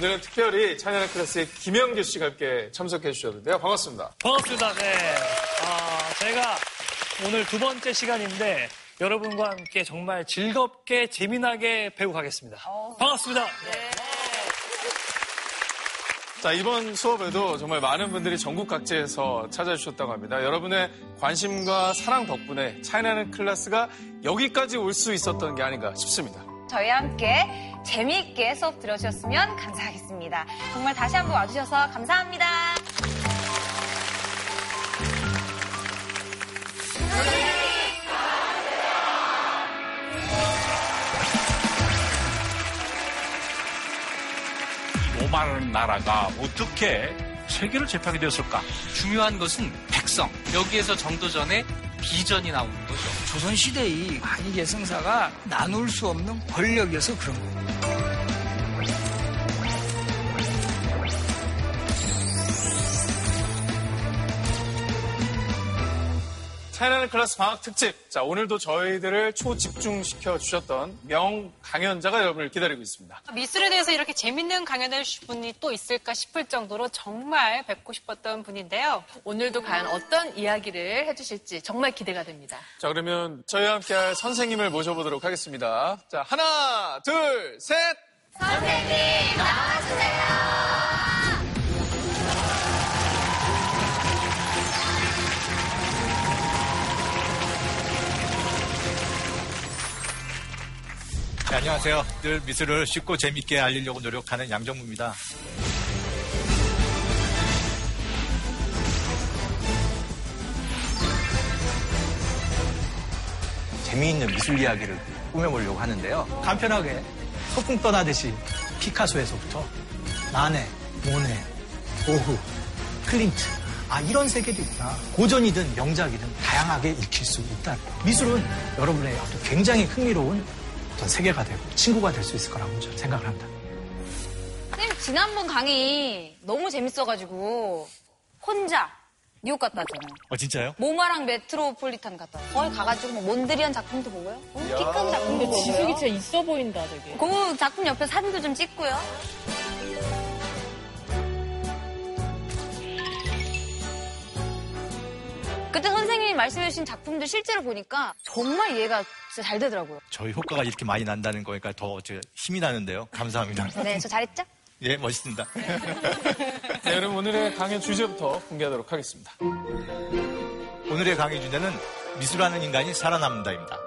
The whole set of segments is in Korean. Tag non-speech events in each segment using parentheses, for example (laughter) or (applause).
자, 오늘은 특별히 찬양의 클래스의 김영규 씨가 함께 참석해 주셨는데요. 반갑습니다. 반갑습니다. 네. 아, 제가 오늘 두 번째 시간인데 여러분과 함께 정말 즐겁게 재미나게 배우 가겠습니다. 반갑습니다. 자, 이번 수업에도 정말 많은 분들이 전국 각지에서 찾아주셨다고 합니다. 여러분의 관심과 사랑 덕분에 차이나는 클래스가 여기까지 올 수 있었던 게 아닌가 싶습니다. 저희와 함께 재미있게 수업 들어주셨으면 감사하겠습니다. 정말 다시 한번 와주셔서 감사합니다. 로마라는 나라가 어떻게 세계를 제패하게 되었을까? 중요한 것은 백성. 여기에서 정도전에 비전이 나오는 거죠. 조선시대의 한계 성사가 나눌 수 없는 권력이어서 그런 거예요. 차이나는 클래스 방학 특집. 자, 오늘도 저희들을 초집중시켜 주셨던 명 강연자가 여러분을 기다리고 있습니다. 미술에 대해서 이렇게 재밌는 강연을 해주실 분이 또 있을까 싶을 정도로 정말 뵙고 싶었던 분인데요. 오늘도 과연 어떤 이야기를 해주실지 정말 기대가 됩니다. 자, 그러면 저희와 함께 할 선생님을 모셔보도록 하겠습니다. 자, 하나, 둘, 셋! 선생님, 나와주세요. 네, 안녕하세요. 늘 미술을 쉽고 재밌게 알리려고 노력하는 양정무입니다. 재미있는 미술 이야기를 꾸며보려고 하는데요. 간편하게 소풍 떠나듯이 피카소에서부터 마네, 모네, 고흐, 클림트. 아, 이런 세계도 있다. 고전이든 명작이든 다양하게 익힐 수 있다. 미술은 여러분의 굉장히 흥미로운 어떤 세계가 되고 친구가 될 수 있을 거라고 저는 생각을 합니다. 선생님, 지난번 강의 너무 재밌어가지고 혼자 뉴욕 갔다 왔잖아요. 어, 진짜요? 모마랑 메트로폴리탄 갔다 왔어요. 거기 가가지고 뭐 몬드리안 작품도 보고요. 너무 키큰 작품도 보고요. 지식이 진짜 있어 보인다, 되게. 그 작품 옆에 사진도 좀 찍고요. 그때 선생님이 말씀해주신 작품들 실제로 보니까 정말 이해가 진짜 잘 되더라고요. 저희 효과가 이렇게 많이 난다는 거니까 더 힘이 나는데요. 감사합니다. (laughs) 네, 저 잘했죠? 예, 멋있습니다. (laughs) 네, 여러분 오늘의 강연 주제부터 공개하도록 하겠습니다. 오늘의 강의 주제는 미술하는 인간이 살아남는다입니다.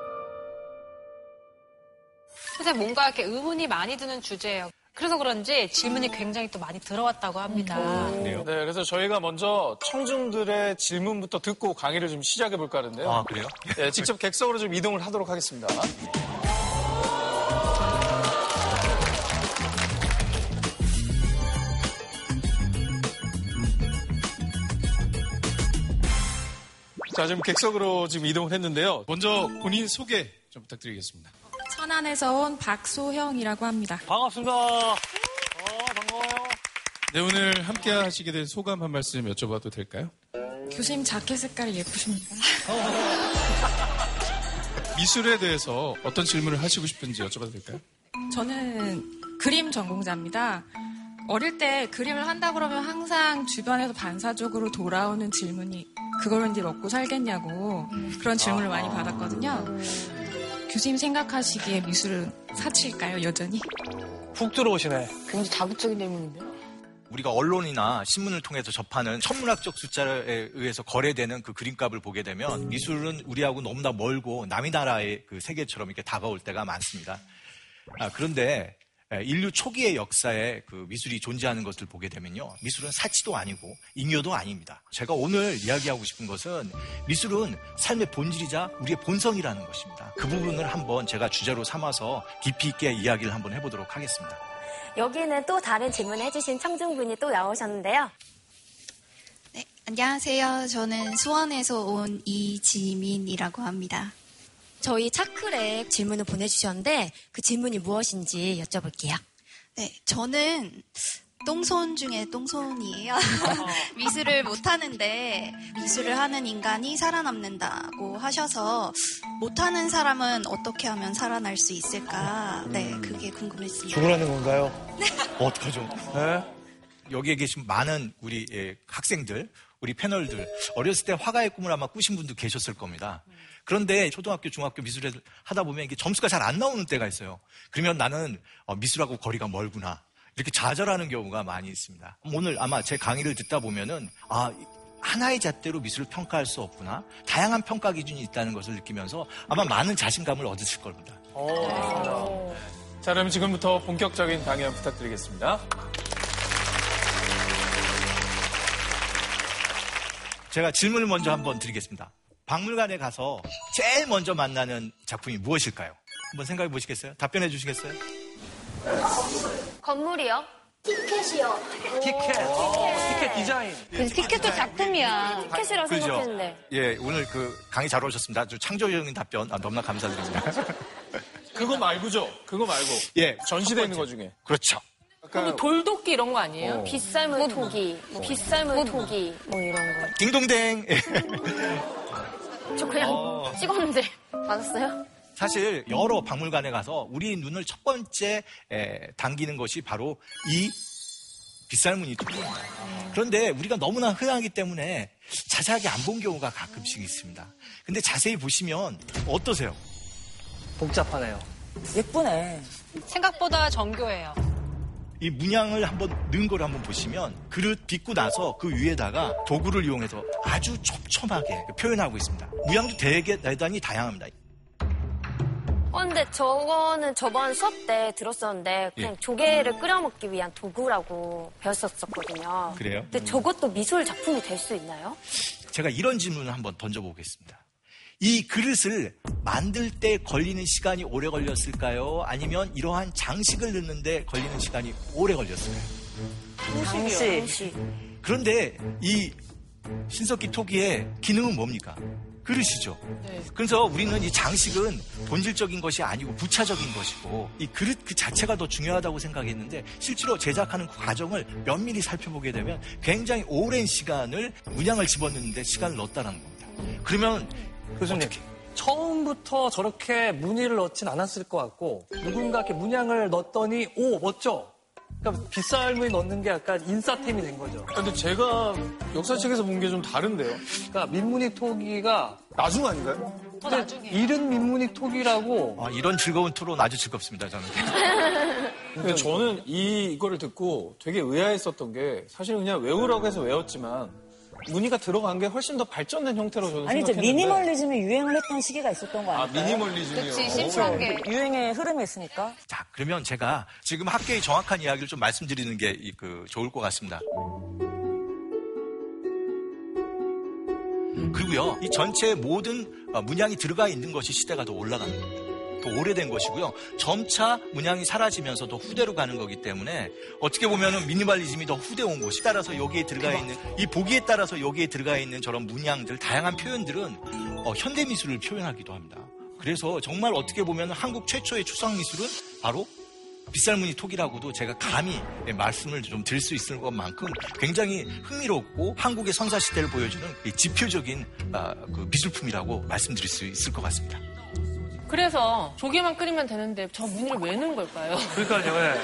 선생님, 뭔가 이렇게 의문이 많이 드는 주제예요. 그래서 그런지 질문이 굉장히 또 많이 들어왔다고 합니다. 그래요? 네, 그래서 저희가 먼저 청중들의 질문부터 듣고 강의를 좀 시작해 볼까 하는데요. 아, 그래요? 네, 직접 객석으로 좀 이동을 하도록 하겠습니다. 자, 지금 객석으로 지금 이동을 했는데요. 먼저 본인 소개 좀 부탁드리겠습니다. 천안에서 온 박소형이라고 합니다. 반갑습니다. 어, 반가워요. 네, 오늘 함께 하시게 된 소감 한 말씀 여쭤봐도 될까요? 교수님 자켓 색깔이 예쁘십니까? (laughs) 미술에 대해서 어떤 질문을 하시고 싶은지 여쭤봐도 될까요? 저는 그림 전공자입니다. 어릴 때 그림을 한다 그러면 항상 주변에서 반사적으로 돌아오는 질문이 그걸 이제 먹고 살겠냐고 그런 질문을 많이 받았거든요. 교수님 생각하시기에 미술은 사치일까요, 여전히? 훅 들어오시네. 굉장히 자극적인 질문인데요. 우리가 언론이나 신문을 통해서 접하는 천문학적 숫자에 의해서 거래되는 그 그림값을 보게 되면 미술은 우리하고 너무나 멀고 남의 나라의 그 세계처럼 이렇게 다가올 때가 많습니다. 아, 그런데 인류 초기의 역사에 그 미술이 존재하는 것을 보게 되면요. 미술은 사치도 아니고 잉여도 아닙니다. 제가 오늘 이야기하고 싶은 것은 미술은 삶의 본질이자 우리의 본성이라는 것입니다. 그 부분을 한번 제가 주제로 삼아서 깊이 있게 이야기를 한번 해보도록 하겠습니다. 여기는 또 다른 질문을 해주신 청중분이 또 나오셨는데요. 네, 안녕하세요. 저는 수원에서 온 이지민이라고 합니다. 저희 차클에 질문을 보내주셨는데 그 질문이 무엇인지 여쭤볼게요. 네, 저는 똥손 중에 똥손이에요. (laughs) 미술을 못하는데 미술을 하는 인간이 살아남는다고 하셔서 못하는 사람은 어떻게 하면 살아날 수 있을까? 네, 그 그게 궁금했습니다. 죽으라는 건가요? 어떡하죠? 네? 여기에 계신 많은 우리 예, 학생들, 우리 패널들, 어렸을 때 화가의 꿈을 아마 꾸신 분도 계셨을 겁니다. 그런데 초등학교, 중학교 미술을 하다 보면 이게 점수가 잘 안 나오는 때가 있어요. 그러면 나는 어, 미술하고 거리가 멀구나. 이렇게 좌절하는 경우가 많이 있습니다. 오늘 아마 제 강의를 듣다 보면은, 아, 하나의 잣대로 미술을 평가할 수 없구나. 다양한 평가 기준이 있다는 것을 느끼면서 아마 많은 자신감을 얻으실 겁니다. 자, 그럼 지금부터 본격적인 강연 부탁드리겠습니다. 제가 질문을 먼저 한번 드리겠습니다. 박물관에 가서 제일 먼저 만나는 작품이 무엇일까요? 한번 생각해 보시겠어요? 답변해 주시겠어요? 건물이요? 티켓이요. 티켓. 티켓 디자인. 그 티켓도 작품이야. 티켓이라고 그죠? 생각했는데. 예, 오늘 그 강의 잘 오셨습니다. 아주 창조적인 답변 아, 너무나 감사드립니다. (laughs) 그거 말고죠? 그거 말고. 예. 전시되어 있는 것 중에. 그렇죠. 그리고 돌도끼 이런 거 아니에요? 어. 빗살물 토기, 뭐 빗살물 토기, 뭐 이런 거. 딩동댕. (laughs) 예. 저 그냥 어. 찍었는데 받았어요? 사실 여러 박물관에 가서 우리 눈을 첫 번째 에, 당기는 것이 바로 이 빗살무늬 토기입니다. 그런데 우리가 너무나 흔하기 때문에 자세하게 안 본 경우가 가끔씩 있습니다. 근데 자세히 보시면 어떠세요? 복잡하네요. 예쁘네. 생각보다 정교해요. 이 문양을 한번 넣은 걸 한번 보시면 그릇 빚고 나서 그 위에다가 도구를 이용해서 아주 촘촘하게 표현하고 있습니다. 문양도 되게 대단히 다양합니다. 어, 근데 저거는 저번 수업 때 들었었는데 그냥 예. 조개를 끓여 먹기 위한 도구라고 배웠었거든요. 그래요? 근데 저것도 미술 작품이 될 수 있나요? 제가 이런 질문을 한번 던져보겠습니다. 이 그릇을 만들 때 걸리는 시간이 오래 걸렸을까요? 아니면 이러한 장식을 넣는데 걸리는 시간이 오래 걸렸을까요? 장식. 그런데 이 신석기 토기의 기능은 뭡니까? 그릇이죠. 그래서 우리는 이 장식은 본질적인 것이 아니고 부차적인 것이고 이 그릇 그 자체가 더 중요하다고 생각했는데 실제로 제작하는 그 과정을 면밀히 살펴보게 되면 굉장히 오랜 시간을 문양을 집어넣는데 시간을 넣었다는 겁니다. 그러면 교수님, 처음부터 저렇게 무늬를 넣진 않았을 것 같고 누군가 이렇게 문양을 넣었더니 오 멋져. 그러니까 빗살무늬 넣는 게 약간 인싸템이 된 거죠. 근데 제가 역사책에서 본 게 좀 다른데요. 그러니까 민무늬 토기가 나중 아닌가요? 근데 이른 민무늬 토기라고 아, 이런 즐거운 토론 아주 즐겁습니다. 저는. (laughs) 근데 저는 이, 이거를 듣고 되게 의아했었던 게 사실 그냥 외우라고 해서 외웠지만 무늬가 들어간 게 훨씬 더 발전된 형태로 저는 아니, 이제 생각했는데 미니멀리즘이 유행을 했던 시기가 있었던 거 아, 아닐까요? 미니멀리즘이요? 그치, 심플한 게. 유행의 흐름이 있으니까. 자, 그러면 제가 지금 학계의 정확한 이야기를 좀 말씀드리는 게그 좋을 것 같습니다. 그리고요, 이 전체 모든 어, 문양이 들어가 있는 것이 시대가 더 올라가는 겁니다. 더 오래된 것이고요. 점차 문양이 사라지면서 더 후대로 가는 거기 때문에 어떻게 보면은 미니멀리즘이 더 후대 온 것이 따라서 여기에 들어가 있는 이 보기에 따라서 여기에 들어가 있는 저런 문양들 다양한 표현들은 어, 현대 미술을 표현하기도 합니다. 그래서 정말 어떻게 보면 한국 최초의 추상 미술은 바로 빗살무늬 톡이라고도 제가 감히 말씀을 좀 드릴 수 있을 것만큼 굉장히 흥미롭고 한국의 선사시대를 보여주는 이 지표적인 아, 그 미술품이라고 말씀드릴 수 있을 것 같습니다. 그래서 조개만 끓이면 되는데 저 무늬를 왜 넣은 걸까요? 그러니까요. 예.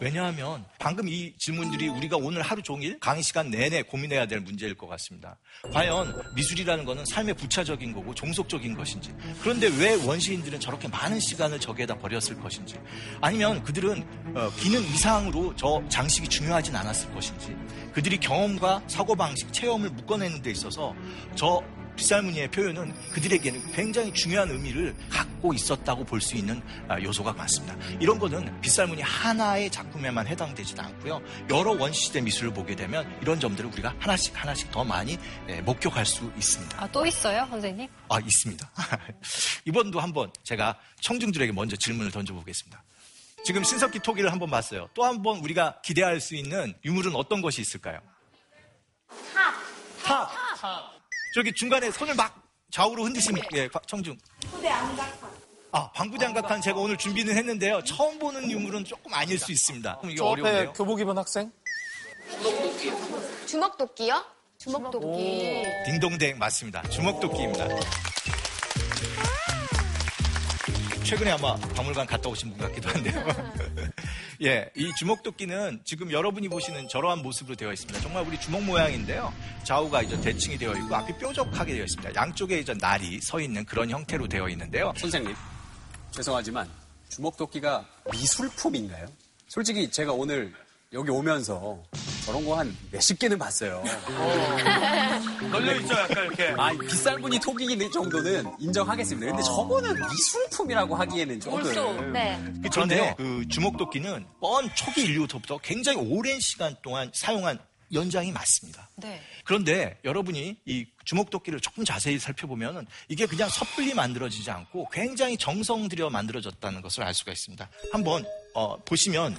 왜냐하면 방금 이 질문들이 우리가 오늘 하루 종일 강의 시간 내내 고민해야 될 문제일 것 같습니다. 과연 미술이라는 것은 삶의 부차적인 거고 종속적인 것인지 그런데 왜 원시인들은 저렇게 많은 시간을 저기에다 버렸을 것인지 아니면 그들은 어, 기능 이상으로 저 장식이 중요하진 않았을 것인지 그들이 경험과 사고방식, 체험을 묶어내는 데 있어서 저 빗살무늬의 표현은 그들에게는 굉장히 중요한 의미를 갖고 있었다고 볼 수 있는 아, 요소가 많습니다. 이런 거는 빗살무늬 하나의 작품에만 해당되지도 않고요. 여러 원시시대 미술을 보게 되면 이런 점들을 우리가 하나씩 하나씩 더 많이 예, 목격할 수 있습니다. 아, 또 있어요, 선생님? 아, 있습니다. (laughs) 이번도 한번 제가 청중들에게 먼저 질문을 던져보겠습니다. 지금 신석기 토기를 한번 봤어요. 또 한 번 우리가 기대할 수 있는 유물은 어떤 것이 있을까요? 탑. 탑. 저기 중간에 손을 막 좌우로 흔드시면 예, 과- 청중. 후대 안각한. 아, 방부장갑한 제가 오늘 준비는 했는데요. 처음 보는 유물은 조금 아닐 수 있습니다. 그럼 이게 저 앞에 어려운데요. 교복 입은 학생? 주먹도끼요? 주먹도끼. 딩동댕 맞습니다. 주먹도끼입니다. 최근에 아마 박물관 갔다 오신 분 같기도 한데요. (laughs) 예, 이 주먹도끼는 지금 여러분이 보시는 저러한 모습으로 되어 있습니다. 정말 우리 주먹 모양인데요. 좌우가 이제 대칭이 되어 있고 앞이 뾰족하게 되어 있습니다. 양쪽에 이제 날이 서 있는 그런 형태로 되어 있는데요. 선생님, 죄송하지만 주먹도끼가 미술품인가요? 솔직히 제가 오늘 여기 오면서 저런 거 한 몇십 개는 봤어요. 걸려있죠, 약간 이렇게. 아, 비싼 분이 토끼 정도는 인정하겠습니다. 근데 저거는 미술품이라고 하기에는 조금. 네. 그런데 그 주먹도끼는 뻔 초기 인류부터 굉장히 오랜 시간 동안 사용한 연장이 맞습니다. 네. 그런데 여러분이 이 주먹도끼를 조금 자세히 살펴보면 이게 그냥 섣불리 만들어지지 않고 굉장히 정성 들여 만들어졌다는 것을 알 수가 있습니다. 한번 어, 보시면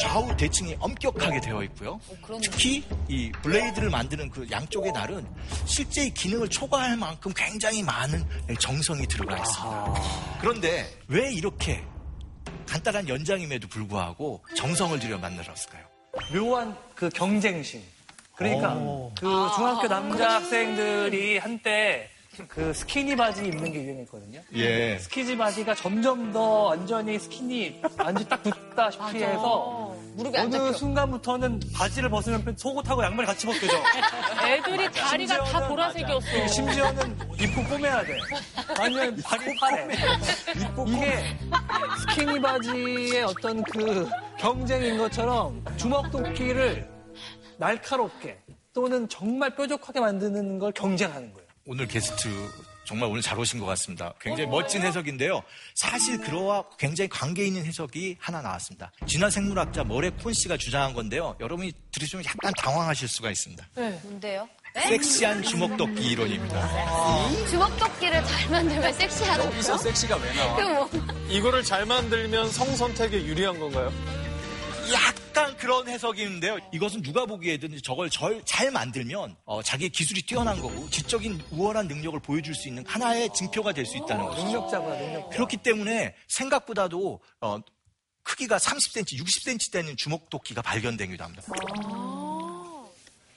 좌우 대칭이 엄격하게 되어 있고요. 특히 이 블레이드를 만드는 그 양쪽의 날은 실제 의 기능을 초과할 만큼 굉장히 많은 정성이 들어가 있습니다. 그런데 왜 이렇게 간단한 연장임에도 불구하고 정성을 들여 만들었을까요? 묘한 그 경쟁심. 그러니까 오. 그 중학교 남자 학생들이 한때 그 스키니 바지 입는 게 유행했거든요. 예. 스키니 바지가 점점 더 완전히 스키니 완전 딱 붙다시피 해서 무릎이 안 어느 잡혀. 순간부터는 바지를 벗으면 속옷하고 양말이 같이 벗겨져. (laughs) 애들이 다리가 다 보라색이었어. 심지어는 입고 꼬매야 돼. 아니면 발이 파래. 이게 스키니 바지의 어떤 그 경쟁인 것처럼 주먹 도끼를 날카롭게 또는 정말 뾰족하게 만드는 걸 경쟁하는 거예요. 오늘 게스트 정말 오늘 잘 오신 것 같습니다. 굉장히 멋진 해석인데요. 사실 그거와 굉장히 관계 있는 해석이 하나 나왔습니다. 진화 생물학자 머레 콘 씨가 주장한 건데요. 여러분이 들으시면 약간 당황하실 수가 있습니다. 네. 뭔데요? 섹시한 주먹도끼 이론입니다. 주먹도끼를 잘 만들면 섹시하다. 여기서 섹시가 왜 나와? 그 뭐. 이거를 잘 만들면 성 선택에 유리한 건가요? 그런 해석이 있는데요. 이것은 누가 보기에든 저걸 절, 잘 만들면 어, 자기의 기술이 뛰어난 거고 지적인 우월한 능력을 보여줄 수 있는 하나의 증표가 될 수 있다는 거죠. 능력자구나, 능력자. 그렇기 때문에 생각보다도 어, 크기가 30cm, 60cm 되는 주먹도끼가 발견되기도 합니다.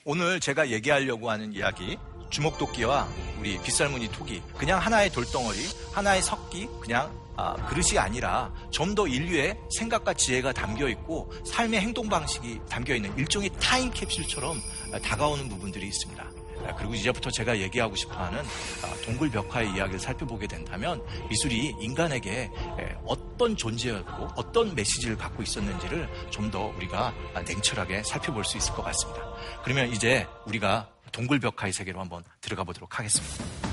오늘 제가 얘기하려고 하는 이야기 주먹도끼와 우리 빗살무늬 토기 그냥 하나의 돌덩어리 하나의 석기 그냥 아, 그릇이 아니라 좀 더 인류의 생각과 지혜가 담겨 있고 삶의 행동 방식이 담겨 있는 일종의 타임 캡슐처럼 아, 다가오는 부분들이 있습니다. 아, 그리고 이제부터 제가 얘기하고 싶어하는 아, 동굴 벽화의 이야기를 살펴보게 된다면 미술이 인간에게 에, 어떤 존재였고 어떤 메시지를 갖고 있었는지를 좀 더 우리가 아, 냉철하게 살펴볼 수 있을 것 같습니다. 그러면 이제 우리가 동굴 벽화의 세계로 한번 들어가 보도록 하겠습니다.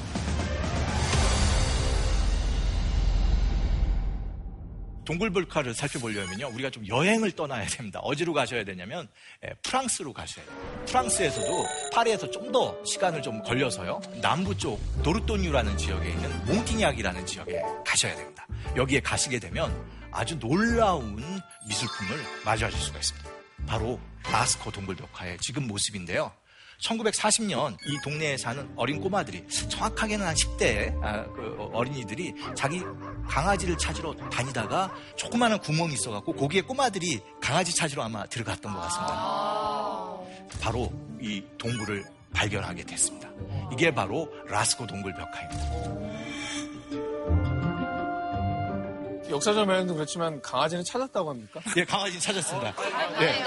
동굴볼카를 살펴보려면요, 우리가 좀 여행을 떠나야 됩니다. 어디로 가셔야 되냐면, 예, 프랑스로 가셔야 돼요. 프랑스에서도 파리에서 좀 더 시간을 좀 걸려서요, 남부 쪽 도르토뉴라는 지역에 있는 몽티니악이라는 지역에 가셔야 됩니다. 여기에 가시게 되면 아주 놀라운 미술품을 마주하실 수가 있습니다. 바로 라스코 동굴벽화의 지금 모습인데요. 1940년 이 동네에 사는 어린 꼬마들이 정확하게는 한 10대 아, 그 어린이들이 자기 강아지를 찾으러 다니다가 조그마한 구멍이 있어갖고 거기에 꼬마들이 강아지 찾으러 아마 들어갔던 것 같습니다. 바로 이 동굴을 발견하게 됐습니다. 이게 바로 라스코 동굴 벽화입니다. 역사적 면도 그렇지만 강아지는 찾았다고 합니까? 예, 강아지는 찾았습니다. 예.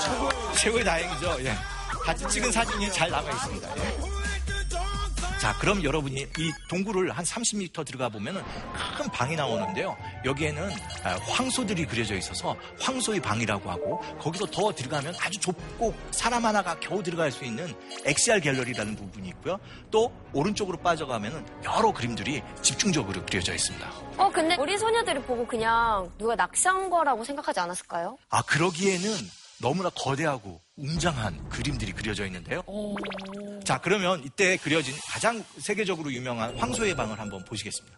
최고, 최고의 다행이죠. 예. 같이 찍은 사진이 잘 남아 있습니다. 예. 자, 그럼 여러분이 이 동굴을 한 30m 들어가 보면은 큰 방이 나오는데요. 여기에는 아, 황소들이 그려져 있어서 황소의 방이라고 하고 거기서 더 들어가면 아주 좁고 사람 하나가 겨우 들어갈 수 있는 XR 갤러리라는 부분이 있고요. 또 오른쪽으로 빠져가면은 여러 그림들이 집중적으로 그려져 있습니다. 어, 근데 우리 소녀들이 보고 그냥 누가 낚시한 거라고 생각하지 않았을까요? 아, 그러기에는 너무나 거대하고 웅장한 그림들이 그려져 있는데요. 자, 그러면 이때 그려진 가장 세계적으로 유명한 황소의 방을 한번 보시겠습니다.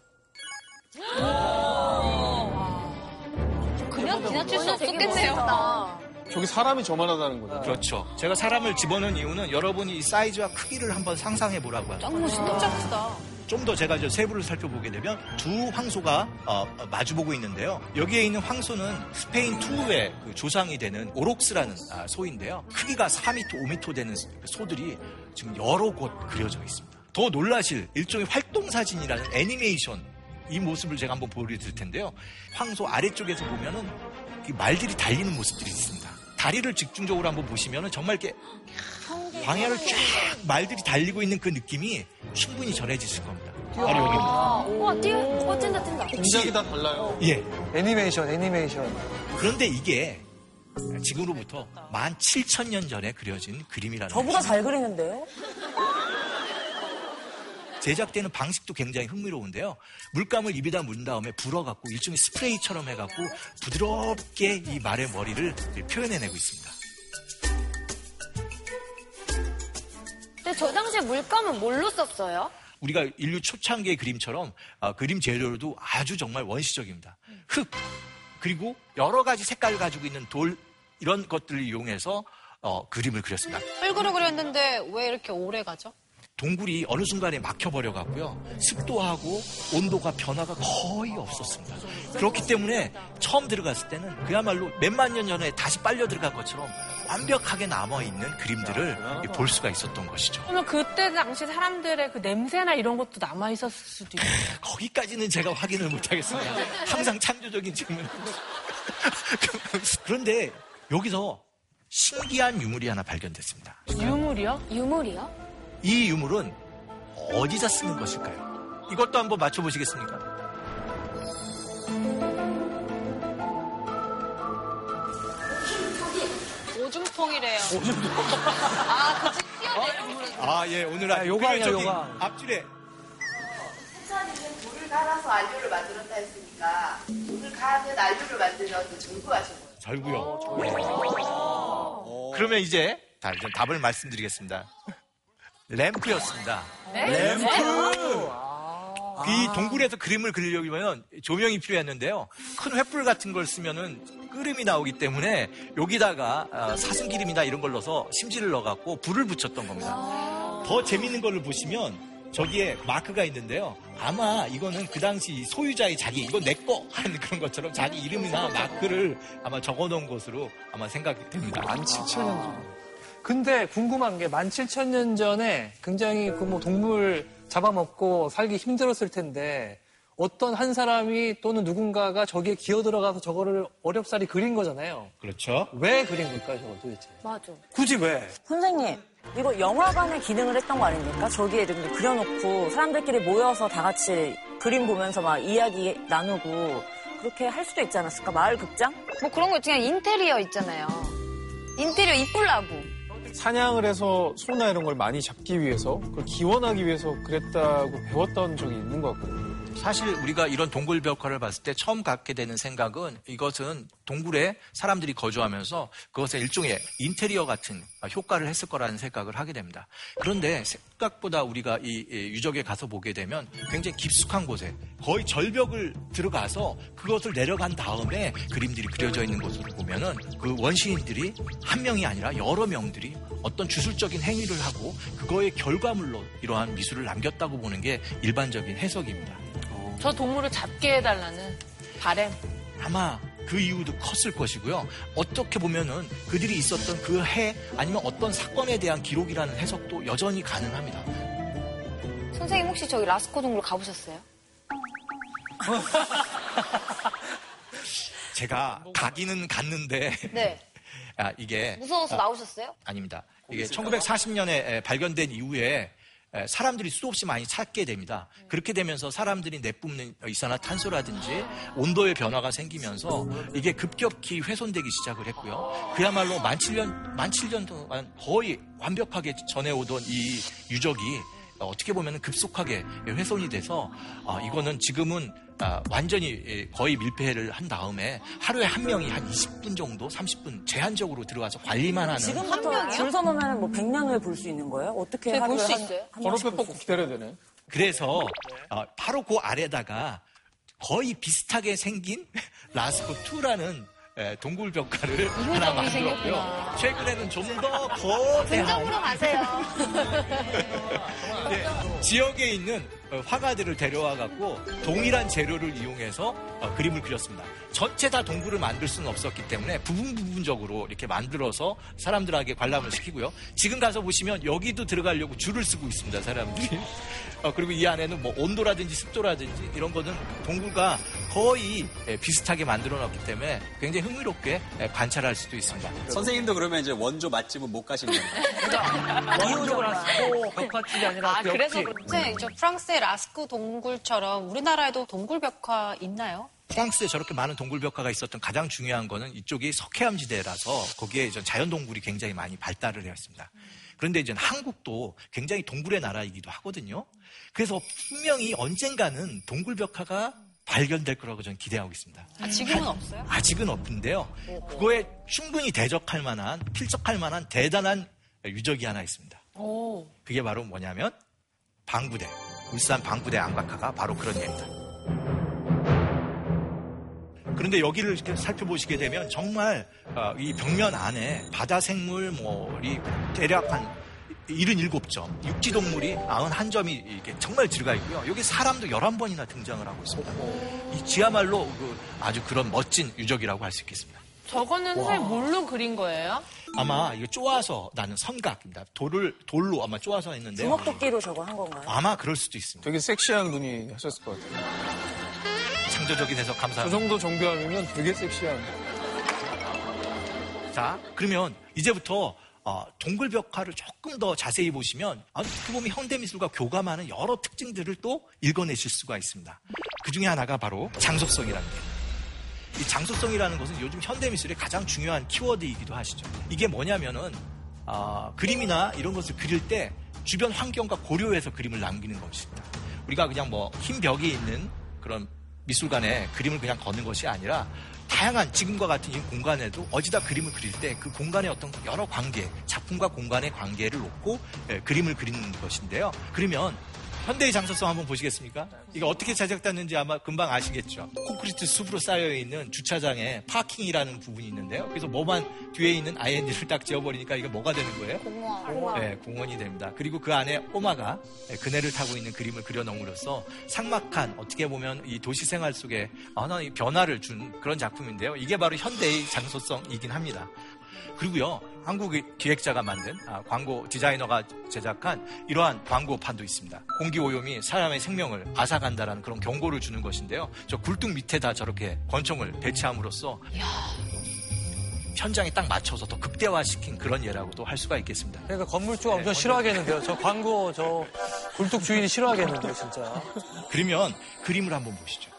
그냥 지나칠 수 없었겠네요. 저기 사람이 저만하다는 거죠. 그렇죠. 제가 사람을 집어넣은 이유는 여러분이 이 사이즈와 크기를 한번 상상해 보라고 합니다. 짱 멋있다. 짱 크다. 좀 더 제가 저 세부를 살펴보게 되면 두 황소가 어, 마주보고 있는데요. 여기에 있는 황소는 스페인 투의 그 조상이 되는 오록스라는 아, 소인데요. 크기가 4m, 5m 되는 소들이 지금 여러 곳 그려져 있습니다. 더 놀라실 일종의 활동 사진이라는 애니메이션 이 모습을 제가 한번 보여드릴 텐데요. 황소 아래쪽에서 보면은 이 말들이 달리는 모습들이 있습니다. 다리를 집중적으로 한번 보시면은 정말 이렇게 광야를 쫙 말들이 달리고 있는 그 느낌이 충분히 전해지실 겁니다. 바로 여기입니다. 와, 뛰어. 어, 뛴다, 뛴다. 동작이 다 달라요. 예. 애니메이션, 애니메이션. 그런데 이게 지금으로부터 17,000년 전에 그려진 그림이라는 저보다. 잘 그리는데요? 제작되는 방식도 굉장히 흥미로운데요. 물감을 입에다 문 다음에 불어갖고 일종의 스프레이처럼 해갖고 부드럽게 이 말의 머리를 표현해내고 있습니다. 근데 저 당시에 물감은 뭘로 썼어요? 우리가 인류 초창기의 그림처럼 아, 그림 재료로도 아주 정말 원시적입니다. 흙 그리고 여러 가지 색깔을 가지고 있는 돌 이런 것들을 이용해서 어, 그림을 그렸습니다. 흙으로 그렸는데 왜 이렇게 오래 가죠? 동굴이 어느 순간에 막혀버려 갖고요. 습도하고 온도가 변화가 거의 없었습니다. 그렇기 때문에 처음 들어갔을 때는 그야말로 몇만 년 전에 다시 빨려 들어간 것처럼 완벽하게 남아있는 그림들을 볼 수가 있었던 것이죠. 그러면 그때 당시 사람들의 그 냄새나 이런 것도 남아 있었을 수도 있고. 거기까지는 제가 확인을 못하겠습니다. 항상 창조적인 질문. (laughs) 그런데 여기서 신기한 유물이 하나 발견됐습니다. 유물이요? 유물이요? 이 유물은 어디서 쓰는 것일까요? 이것도 한번 맞춰보시겠습니까? 오줌통이래요. 아, 그치, 뛰어내리고. 아, 예, 오늘 아, 요강이야, 저기 요강. 앞줄에 수사님은 돌을 갈아서 안료를 만들었다 했으니까 돌을 갈아서 안료를 만들면 그 절구하신 거예요. 절구요. 그러면 이제 자, 이제 답을 말씀드리겠습니다. 램프였습니다. 네? 램프! 이 동굴에서 그림을 그리려면 조명이 필요했는데요. 큰 횃불 같은 걸 쓰면은 끓음이 나오기 때문에 여기다가 아, 사슴 기름이나 이런 걸 넣어서 심지를 넣어갖고 불을 붙였던 겁니다. 더 재밌는 걸로 보시면 저기에 마크가 있는데요. 아마 이거는 그 당시 소유자의 자기, 이거 내 거! 하는 그런 것처럼 자기 이름이나 마크를 아마 적어놓은 것으로 아마 생각이 됩니다. 17,000년 전. 근데 궁금한 게 17,000년 전에 굉장히 그 뭐 동물 잡아먹고 살기 힘들었을 텐데 어떤 한 사람이 또는 누군가가 저기에 기어 들어가서 저거를 어렵사리 그린 거잖아요. 그렇죠. 왜 그린 걸까요, 저걸 도대체? 맞아. 굳이 왜? 선생님, 이거 영화관의 기능을 했던 거 아닙니까? 저기에 이렇게 그려놓고 사람들끼리 모여서 다 같이 그림 보면서 막 이야기 나누고 그렇게 할 수도 있지 않았을까? 마을 극장? 뭐 그런 거 그냥 인테리어 있잖아요. 인테리어 이쁘려고. 사냥을 해서 소나 이런 걸 많이 잡기 위해서 그걸 기원하기 위해서 그랬다고 배웠던 적이 있는 것 같거든요. 사실 우리가 이런 동굴 벽화를 봤을 때 처음 갖게 되는 생각은 이것은 동굴에 사람들이 거주하면서 그것의 일종의 인테리어 같은 효과를 했을 거라는 생각을 하게 됩니다. 그런데 생각보다 우리가 이 유적에 가서 보게 되면 굉장히 깊숙한 곳에 거의 절벽을 들어가서 그것을 내려간 다음에 그림들이 그려져 있는 곳을 보면은 그 원시인들이 한 명이 아니라 여러 명들이 어떤 주술적인 행위를 하고 그거의 결과물로 이러한 미술을 남겼다고 보는 게 일반적인 해석입니다. 저 동물을 잡게 해달라는 바램. 아마 그 이유도 컸을 것이고요. 어떻게 보면은 그들이 있었던 그 해 아니면 어떤 사건에 대한 기록이라는 해석도 여전히 가능합니다. 선생님 혹시 저기 라스코 동굴 가보셨어요? (laughs) 제가 가기는 갔는데 네. (laughs) 아, 이게 무서워서 아, 나오셨어요? 아닙니다. 이게 1940년에 발견된 이후에 에, 사람들이 수없이 많이 찾게 됩니다. 그렇게 되면서 사람들이 내뿜는 이산화탄소라든지 온도의 변화가 생기면서 이게 급격히 훼손되기 시작을 했고요. 그야말로 만 7년, 만 7년 동안 거의 완벽하게 전해오던 이 유적이 어떻게 보면 급속하게 훼손이 돼서 아, 이거는 지금은 아, 완전히 거의 밀폐를 한 다음에 하루에 한 명이 한 20분 정도, 30분 제한적으로 들어가서 관리만 하는 지금부터 줄 서놓으면 뭐 100년 후에 볼 수 있는 거예요? 어떻게 네, 볼 하루에 수 한- 있어요? 한 번호 번씩 뺏볼고수 기다려야 되네. 그래서 어, 바로 그 아래다가 거의 비슷하게 생긴 (laughs) 라스코 2라는 동굴 벽화를 하나 만들었고요. 최근에는 좀 더 거대한 분점으로 가세요. 네, (laughs) 지역에 있는 어, 화가들을 데려와 갖고 동일한 재료를 이용해서 어, 그림을 그렸습니다. 전체 다 동굴을 만들 수는 없었기 때문에 부분 부분적으로 이렇게 만들어서 사람들에게 관람을 시키고요. 지금 가서 보시면 여기도 들어가려고 줄을 쓰고 있습니다. 사람들이. (laughs) 어, 그리고 이 안에는 뭐 온도라든지 습도라든지 이런 거는 동굴과 거의 예, 비슷하게 만들어 놨기 때문에 굉장히 흥미롭게 예, 관찰할 수도 있습니다. 선생님도 그러면 이제 원조 맛집은 못 가시는 거예요? 이호조 라스코 벽화집이 아니라 아, 그래서. 그렇지. 저 프랑스의 라스크 동굴처럼 우리나라에도 동굴 벽화 있나요? 프랑스에 저렇게 많은 동굴 벽화가 있었던 가장 중요한 거는 이쪽이 석회암 지대라서 거기에 이제 자연 동굴이 굉장히 많이 발달을 해왔습니다. 그런데 이제 한국도 굉장히 동굴의 나라이기도 하거든요. 그래서 분명히 언젠가는 동굴 벽화가 발견될 거라고 저는 기대하고 있습니다. 아, 지금은 없어요? 아직은 없는데요. 그거에 충분히 대적할 만한, 필적할 만한 대단한 유적이 하나 있습니다. 오. 그게 바로 뭐냐면 방구대, 울산 방구대 안각화가 바로 그런 예입니다. 그런데 여기를 이렇게 살펴보시게 되면 정말 어, 이 벽면 안에 바다 생물 뭐이 대략 한 77점, 육지 동물이 91점이 이렇게 정말 들어가 있고요. 여기 사람도 11번이나 등장을 하고 있습니다. 이 지하말로 그 아주 그런 멋진 유적이라고 할 수 있겠습니다. 저거는 선생님 뭘로 그린 거예요? 아마 이거 쪼아서 나는 선각입니다. 돌을 돌로 아마 쪼아서 했는데요. 주먹도끼로 저거 한 건가요? 아마 그럴 수도 있습니다. 되게 섹시한 분이 하셨을 것 같아요. 창조적인 해석 저 감사합니다. 정도 정교함이면 되게 섹시한. 자, 그러면 이제부터 어, 동굴 벽화를 조금 더 자세히 보시면 어떻게 보면 현대미술과 교감하는 여러 특징들을 또 읽어내실 수가 있습니다. 그 중에 하나가 바로 장소성이라는 게. 이 장소성이라는 것은 요즘 현대미술의 가장 중요한 키워드이기도 하시죠. 이게 뭐냐면은 아, 그림이나 이런 것을 그릴 때 주변 환경과 고려해서 그림을 남기는 것입니다. 우리가 그냥 뭐 흰 벽이 있는 그런 미술관에 그림을 그냥 거는 것이 아니라 다양한 지금과 같은 이 공간에도 어디다 그림을 그릴 때 그 공간의 어떤 여러 관계, 작품과 공간의 관계를 놓고 예, 그림을 그리는 것인데요. 그러면 현대의 장소성 한번 보시겠습니까? 이거 어떻게 제작됐는지 아마 금방 아시겠죠. 콘크리트 숲으로 쌓여 있는 주차장에 파킹이라는 부분이 있는데요. 그래서 뭐만 뒤에 있는 ING를 딱 지어버리니까 이게 뭐가 되는 거예요? 공원. 네, 공원이 됩니다. 그리고 그 안에 꼬마가 그네를 타고 있는 그림을 그려놓음으로써 삭막한 어떻게 보면 이 도시 생활 속에 하나의 변화를 준 그런 작품인데요. 이게 바로 현대의 장소성이긴 합니다. 그리고요, 한국의 기획자가 만든 아, 광고 디자이너가 제작한 이러한 광고판도 있습니다. 공기 오염이 사람의 생명을 앗아간다라는 그런 경고를 주는 것인데요. 저 굴뚝 밑에다 저렇게 권총을 배치함으로써 현장에 딱 맞춰서 더 극대화시킨 그런 예라고도 할 수가 있겠습니다. 그러니까 건물주가 엄청 싫어하겠는데요. 저 광고 저 굴뚝 주인이 싫어하겠는데요, 진짜. 그러면 그림을 한번 보시죠.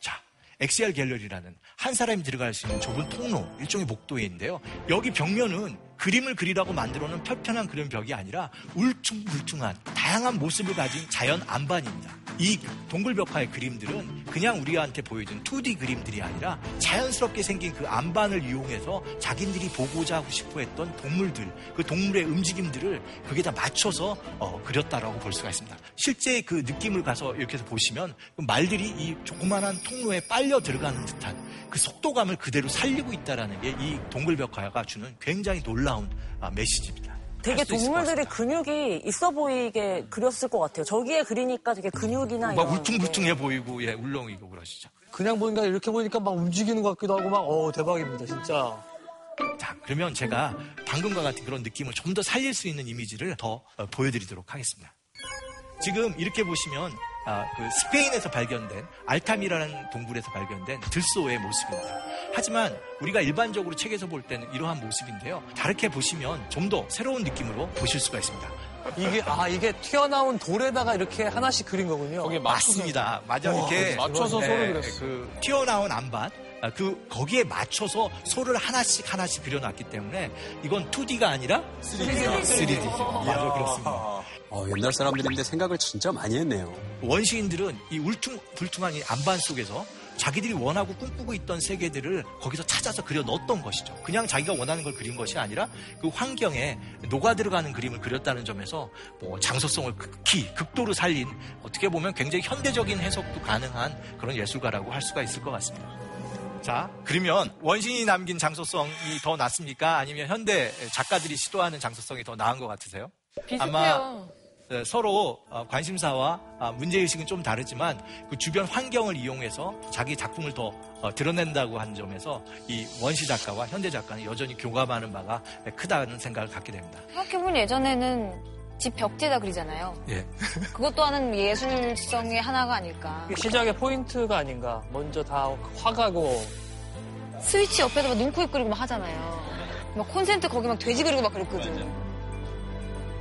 자, XR 갤러리라는 한 사람이 들어갈 수 있는 좁은 통로, 일종의 목도인데요. 여기 벽면은 그림을 그리라고 만들어 놓은 편편한 그런 벽이 아니라 울퉁불퉁한 다양한 모습을 가진 자연 안반입니다. 이 동굴 벽화의 그림들은 그냥 우리한테 보여준 2D 그림들이 아니라 자연스럽게 생긴 그 안반을 이용해서 자기들이 보고자 하고 싶어 했던 동물들, 그 동물의 움직임들을 거기다 맞춰서 어, 그렸다라고 볼 수가 있습니다. 실제 그 느낌을 가서 이렇게 해서 보시면 그 말들이 이 조그만한 통로에 빨려 들어가는 듯한 그 속도감을 그대로 살리고 있다라는 게 이 동굴 벽화가 주는 굉장히 놀라운 아, 메시지입니다. 되게 동물들이 근육이 있어 보이게 그렸을 것 같아요. 저기에 그리니까 되게 근육이나 막 이런 울퉁불퉁해 보이고 예, 울렁이고 그러시죠. 그냥 보니까 이렇게 보니까 막 움직이는 것 같기도 하고 막, 어 대박입니다, 진짜. 자, 그러면 제가 방금과 같은 그런 느낌을 좀 더 살릴 수 있는 이미지를 더 어, 보여드리도록 하겠습니다. 지금 이렇게 보시면 아, 그 스페인에서 발견된 알타미라는 동굴에서 발견된 들소의 모습입니다. 하지만 우리가 일반적으로 책에서 볼 때는 이러한 모습인데요. 다르게 보시면 좀 더 새로운 느낌으로 보실 수가 있습니다. 이게 아 이게 튀어나온 돌에다가 이렇게 하나씩 그린 거군요. 거기에 맞습니다. 맞아 와, 이렇게 맞춰서 네, 소를 그렸어. 그 튀어나온 안반 아, 그 거기에 맞춰서 소를 하나씩 하나씩 그려놨기 때문에 이건 2D가 아니라 3D. 3D죠. 맞아 그렇습니다. 어, 옛날 사람들인데 생각을 진짜 많이 했네요. 원시인들은 이 울퉁불퉁한 이 안반 속에서 자기들이 원하고 꿈꾸고 있던 세계들을 거기서 찾아서 그려 넣었던 것이죠. 그냥 자기가 원하는 걸 그린 것이 아니라 그 환경에 녹아 들어가는 그림을 그렸다는 점에서 뭐 장소성을 극히 극도로 살린 어떻게 보면 굉장히 현대적인 해석도 가능한 그런 예술가라고 할 수가 있을 것 같습니다. 자, 그러면 원신이 남긴 장소성이 더 낫습니까? 아니면 현대 작가들이 시도하는 장소성이 더 나은 것 같으세요? 비슷해요. 에, 서로 어, 관심사와 아, 문제의식은 좀 다르지만 그 주변 환경을 이용해서 자기 작품을 더 어, 드러낸다고 한 점에서 이 원시 작가와 현대 작가는 여전히 교감하는 바가 크다는 생각을 갖게 됩니다. 생각해보니 예전에는 집 벽지에다 그리잖아요. 예. 그것 또한은 예술성의 하나가 아닐까. 시작의 포인트가 아닌가. 먼저 다 화가고 스위치 옆에다 막 눈코입 그리고 막 하잖아요. 막 콘센트 거기 막 돼지 그리고 막 그랬거든.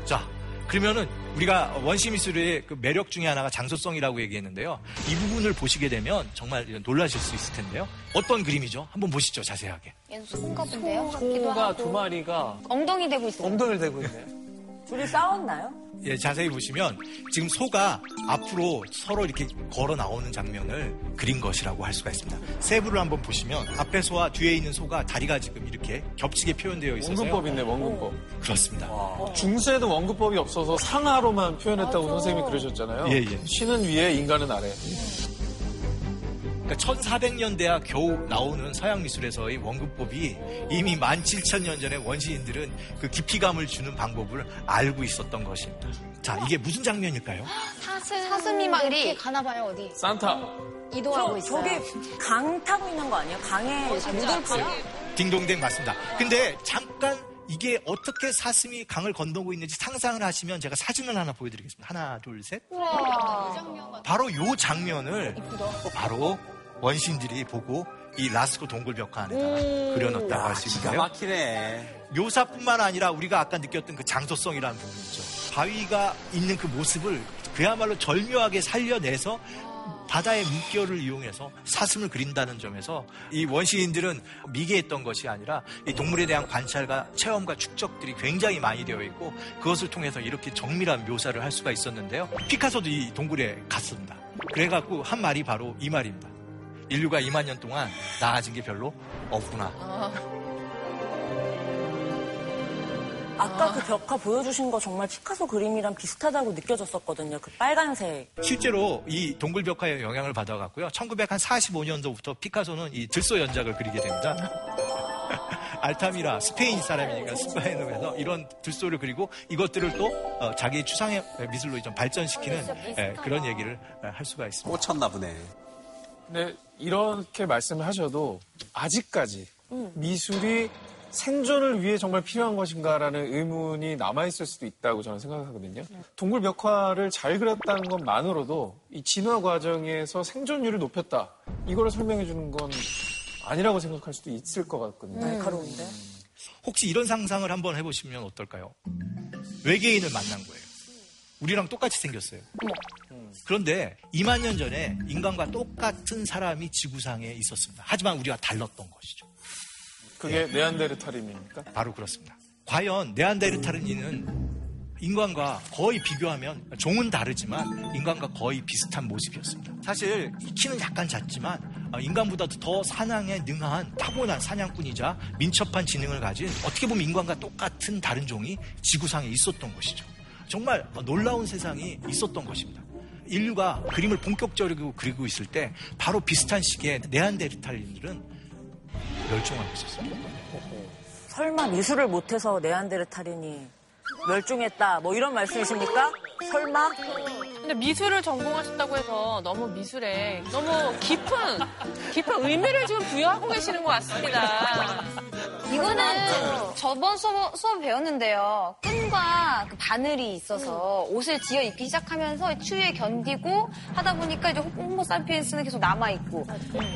자, 그러면은 우리가 원시 미술의 그 매력 중에 하나가 장소성이라고 얘기했는데요. 이 부분을 보시게 되면 정말 놀라실 수 있을 텐데요. 어떤 그림이죠? 한번 보시죠, 자세하게. 얘는 소인가 본데요? 소가 두 마리가 엉덩이 대고 있어요. 엉덩이를 대고 있네. 둘이 싸웠나요? 예, 자세히 보시면 지금 소가 앞으로 서로 이렇게 걸어 나오는 장면을 그린 것이라고 할 수가 있습니다. 세부를 한번 보시면 앞에 소와 뒤에 있는 소가 다리가 지금 이렇게 겹치게 표현되어 있어서요. 원근법이네, 원근법. 그렇습니다. 중세에도 원근법이 없어서 상하로만 표현했다고 선생님이 그러셨잖아요. 예, 예. 신은 위에, 인간은 아래. 그러니까 1400년대야 겨우 나오는 서양 미술에서의 원근법이 이미 17,000년 전에 원시인들은 그 깊이감을 주는 방법을 알고 있었던 것입니다. 자, 이게 무슨 장면일까요? 사슴, 사슴이 막 이렇게 가나 봐요, 어디. 산타. 이동하고 저, 있어요. 저기 강 타고 있는 거 아니에요? 강에 물을 푸요? 딩동댕 맞습니다. 근데 잠깐 이게 어떻게 사슴이 강을 건너고 있는지 상상을 하시면 제가 사진을 하나 보여드리겠습니다. 하나, 둘, 셋. 우와. 바로 요 장면을 바로 원신들이 보고 이 라스코 동굴벽화 안에다가 그려놨다고 할 수 있는데요. 막히네. 묘사뿐만 아니라 우리가 아까 느꼈던 그 장소성이라는 부분이죠. 바위가 있는 그 모습을 그야말로 절묘하게 살려내서 바다의 물결을 이용해서 사슴을 그린다는 점에서 이 원시인들은 미개했던 것이 아니라 이 동물에 대한 관찰과 체험과 축적들이 굉장히 많이 되어 있고 그것을 통해서 이렇게 정밀한 묘사를 할 수가 있었는데요. 피카소도 이 동굴에 갔습니다. 그래갖고 한 말이 바로 이 말입니다. 인류가 2만 년 동안 나아진 게 별로 없구나. 아까 그 벽화 보여주신 거 정말 피카소 그림이랑 비슷하다고 느껴졌었거든요. 그 빨간색. 실제로 이 동굴 벽화의 영향을 받아갔고요. 1945년도부터 피카소는 이 들소 연작을 그리게 됩니다. (laughs) 알타미라 스페인 사람이니까 스페인으로 해서 이런 들소를 그리고 이것들을 또 어, 자기 추상의 미술로 좀 발전시키는 예, 그런 얘기를 할 수가 있습니다. 꽂혔나 보네. 근데 이렇게 말씀을 하셔도 아직까지 미술이 생존을 위해 정말 필요한 것인가라는 의문이 남아있을 수도 있다고 저는 생각하거든요. 동굴 벽화를 잘 그렸다는 것만으로도 이 진화 과정에서 생존율을 높였다. 이거를 설명해 주는 건 아니라고 생각할 수도 있을 것 같거든요. 날카로운데? 혹시 이런 상상을 한번 해보시면 어떨까요? 외계인을 만난 거예요. 우리랑 똑같이 생겼어요. 그런데 2만 년 전에 인간과 똑같은 사람이 지구상에 있었습니다. 하지만 우리가 달랐던 것이죠. 그게 네안데르탈인입니까? 바로 그렇습니다. 과연 네안데르탈인은 인간과 거의 비교하면 종은 다르지만 인간과 거의 비슷한 모습이었습니다. 사실 이 키는 약간 작지만 어, 인간보다도 더 사냥에 능한 타고난 사냥꾼이자 민첩한 지능을 가진 어떻게 보면 인간과 똑같은 다른 종이 지구상에 있었던 것이죠. 정말 놀라운 세상이 있었던 것입니다. 인류가 그림을 본격적으로 그리고 있을 때 바로 비슷한 시기에 네안데르탈인들은 멸종하고 있었습니다. 설마 미술을 못해서 네안데르탈인이 멸종했다 뭐 이런 말씀이십니까? 설마? 근데 미술을 전공하셨다고 해서 너무 미술에 너무 깊은 깊은 의미를 지금 부여하고 계시는 것 같습니다. 이거는 저번 수업, 수업 배웠는데요. 끈과 그 바늘이 있어서 옷을 지어 입기 시작하면서 추위에 견디고 하다 보니까 이제 호모사피엔스는 계속 남아 있고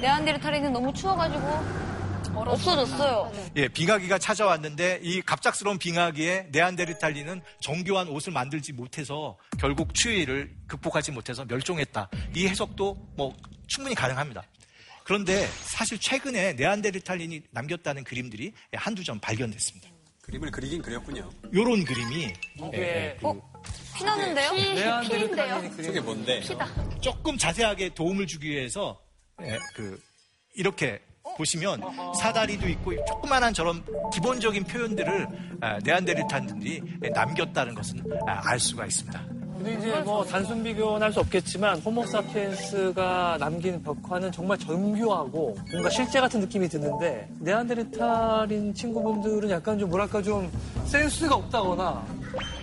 네안데르탈인은 너무 추워가지고 없어졌어요. 예, 빙하기가 찾아왔는데 이 갑작스러운 빙하기에 네안데르탈린은 정교한 옷을 만들지 못해서 결국 추위를 극복하지 못해서 멸종했다. 이 해석도 뭐 충분히 가능합니다. 그런데 사실 최근에 네안데르탈린이 남겼다는 그림들이 한두 점 발견됐습니다. 그림을 그리긴 그렸군요. 요런 그림이 이게- 예, 그 피나는데요? 피인데요? 저게 뭔데? 조금 자세하게 도움을 주기 위해서 예, 그 이렇게 보시면 사다리도 있고 조그만한 저런 기본적인 표현들을 아, 네안데르탈들이 남겼다는 것은 아, 알 수가 있습니다. 근데 이제 뭐 단순 비교는 할 수 없겠지만 호모사피엔스가 남긴 벽화는 정말 정교하고 뭔가 실제 같은 느낌이 드는데 네안데르탈인 친구분들은 약간 좀 뭐랄까 좀 센스가 없다거나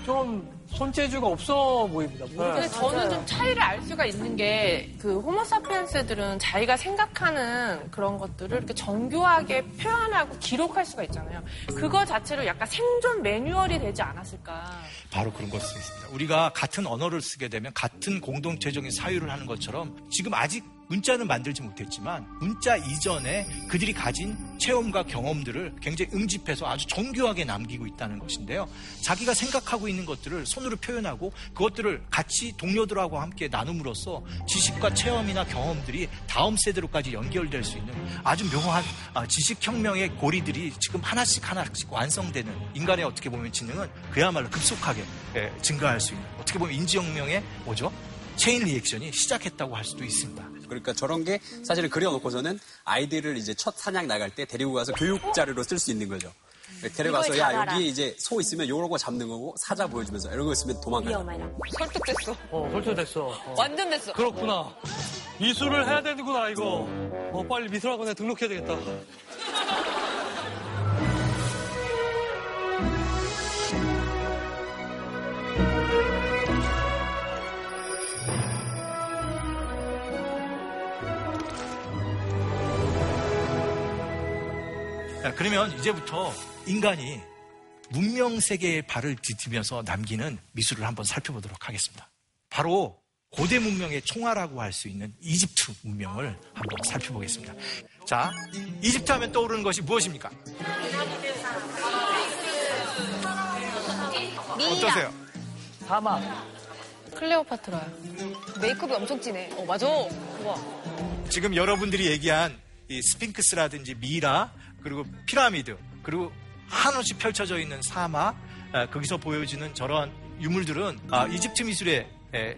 좀 손재주가 없어 보입니다. 근데 저는 좀 차이를 알 수가 있는 게 그 호모사피엔스들은 자기가 생각하는 그런 것들을 이렇게 정교하게 표현하고 기록할 수가 있잖아요. 그거 자체로 약간 생존 매뉴얼이 되지 않았을까. 바로 그런 것이 있습니다. 우리가 같은 언어를 쓰게 되면 같은 공동체적인 사유를 하는 것처럼 지금 아직 문자는 만들지 못했지만 문자 이전에 그들이 가진 체험과 경험들을 굉장히 응집해서 아주 정교하게 남기고 있다는 것인데요. 자기가 생각하고 있는 것들을 손으로 표현하고 그것들을 같이 동료들하고 함께 나눔으로써 지식과 체험이나 경험들이 다음 세대로까지 연결될 수 있는 아주 묘한 아, 지식혁명의 고리들이 지금 하나씩 하나씩 완성되는 인간의 어떻게 보면 지능은 그야말로 급속하게 예, 증가할 수 있는 어떻게 보면 인지혁명의 뭐죠? 체인 리액션이 시작했다고 할 수도 있습니다. 그러니까 저런 게 사실은 그려놓고서는 아이들을 이제 첫 사냥 나갈 때 데리고 가서 교육 자료로 쓸 수 있는 거죠. 데려가서 야 여기 이제 소 있으면 요런 거 잡는 거고 사자 보여주면서 이런 거 있으면 도망가요. 설득됐어. 어, 설득됐어. 어. 완전 됐어. 그렇구나. 미술을 해야 되는구나, 이거. 어, 빨리 미술학원에 등록해야 되겠다. 자, 그러면 이제부터 인간이 문명 세계의 발을 디디면서 남기는 미술을 한번 살펴보도록 하겠습니다. 바로 고대 문명의 총화라고 할 수 있는 이집트 문명을 한번 살펴보겠습니다. 자, 이집트 하면 떠오르는 것이 무엇입니까? 어떠세요? 사막. 클레오파트라야. 메이크업이 엄청 진해. 어, 맞아. 우와. 지금 여러분들이 얘기한 이 스핑크스라든지 미라 그리고 피라미드 그리고 한없이 펼쳐져 있는 사막 아, 거기서 보여지는 저런 유물들은 아, 이집트 미술의 에,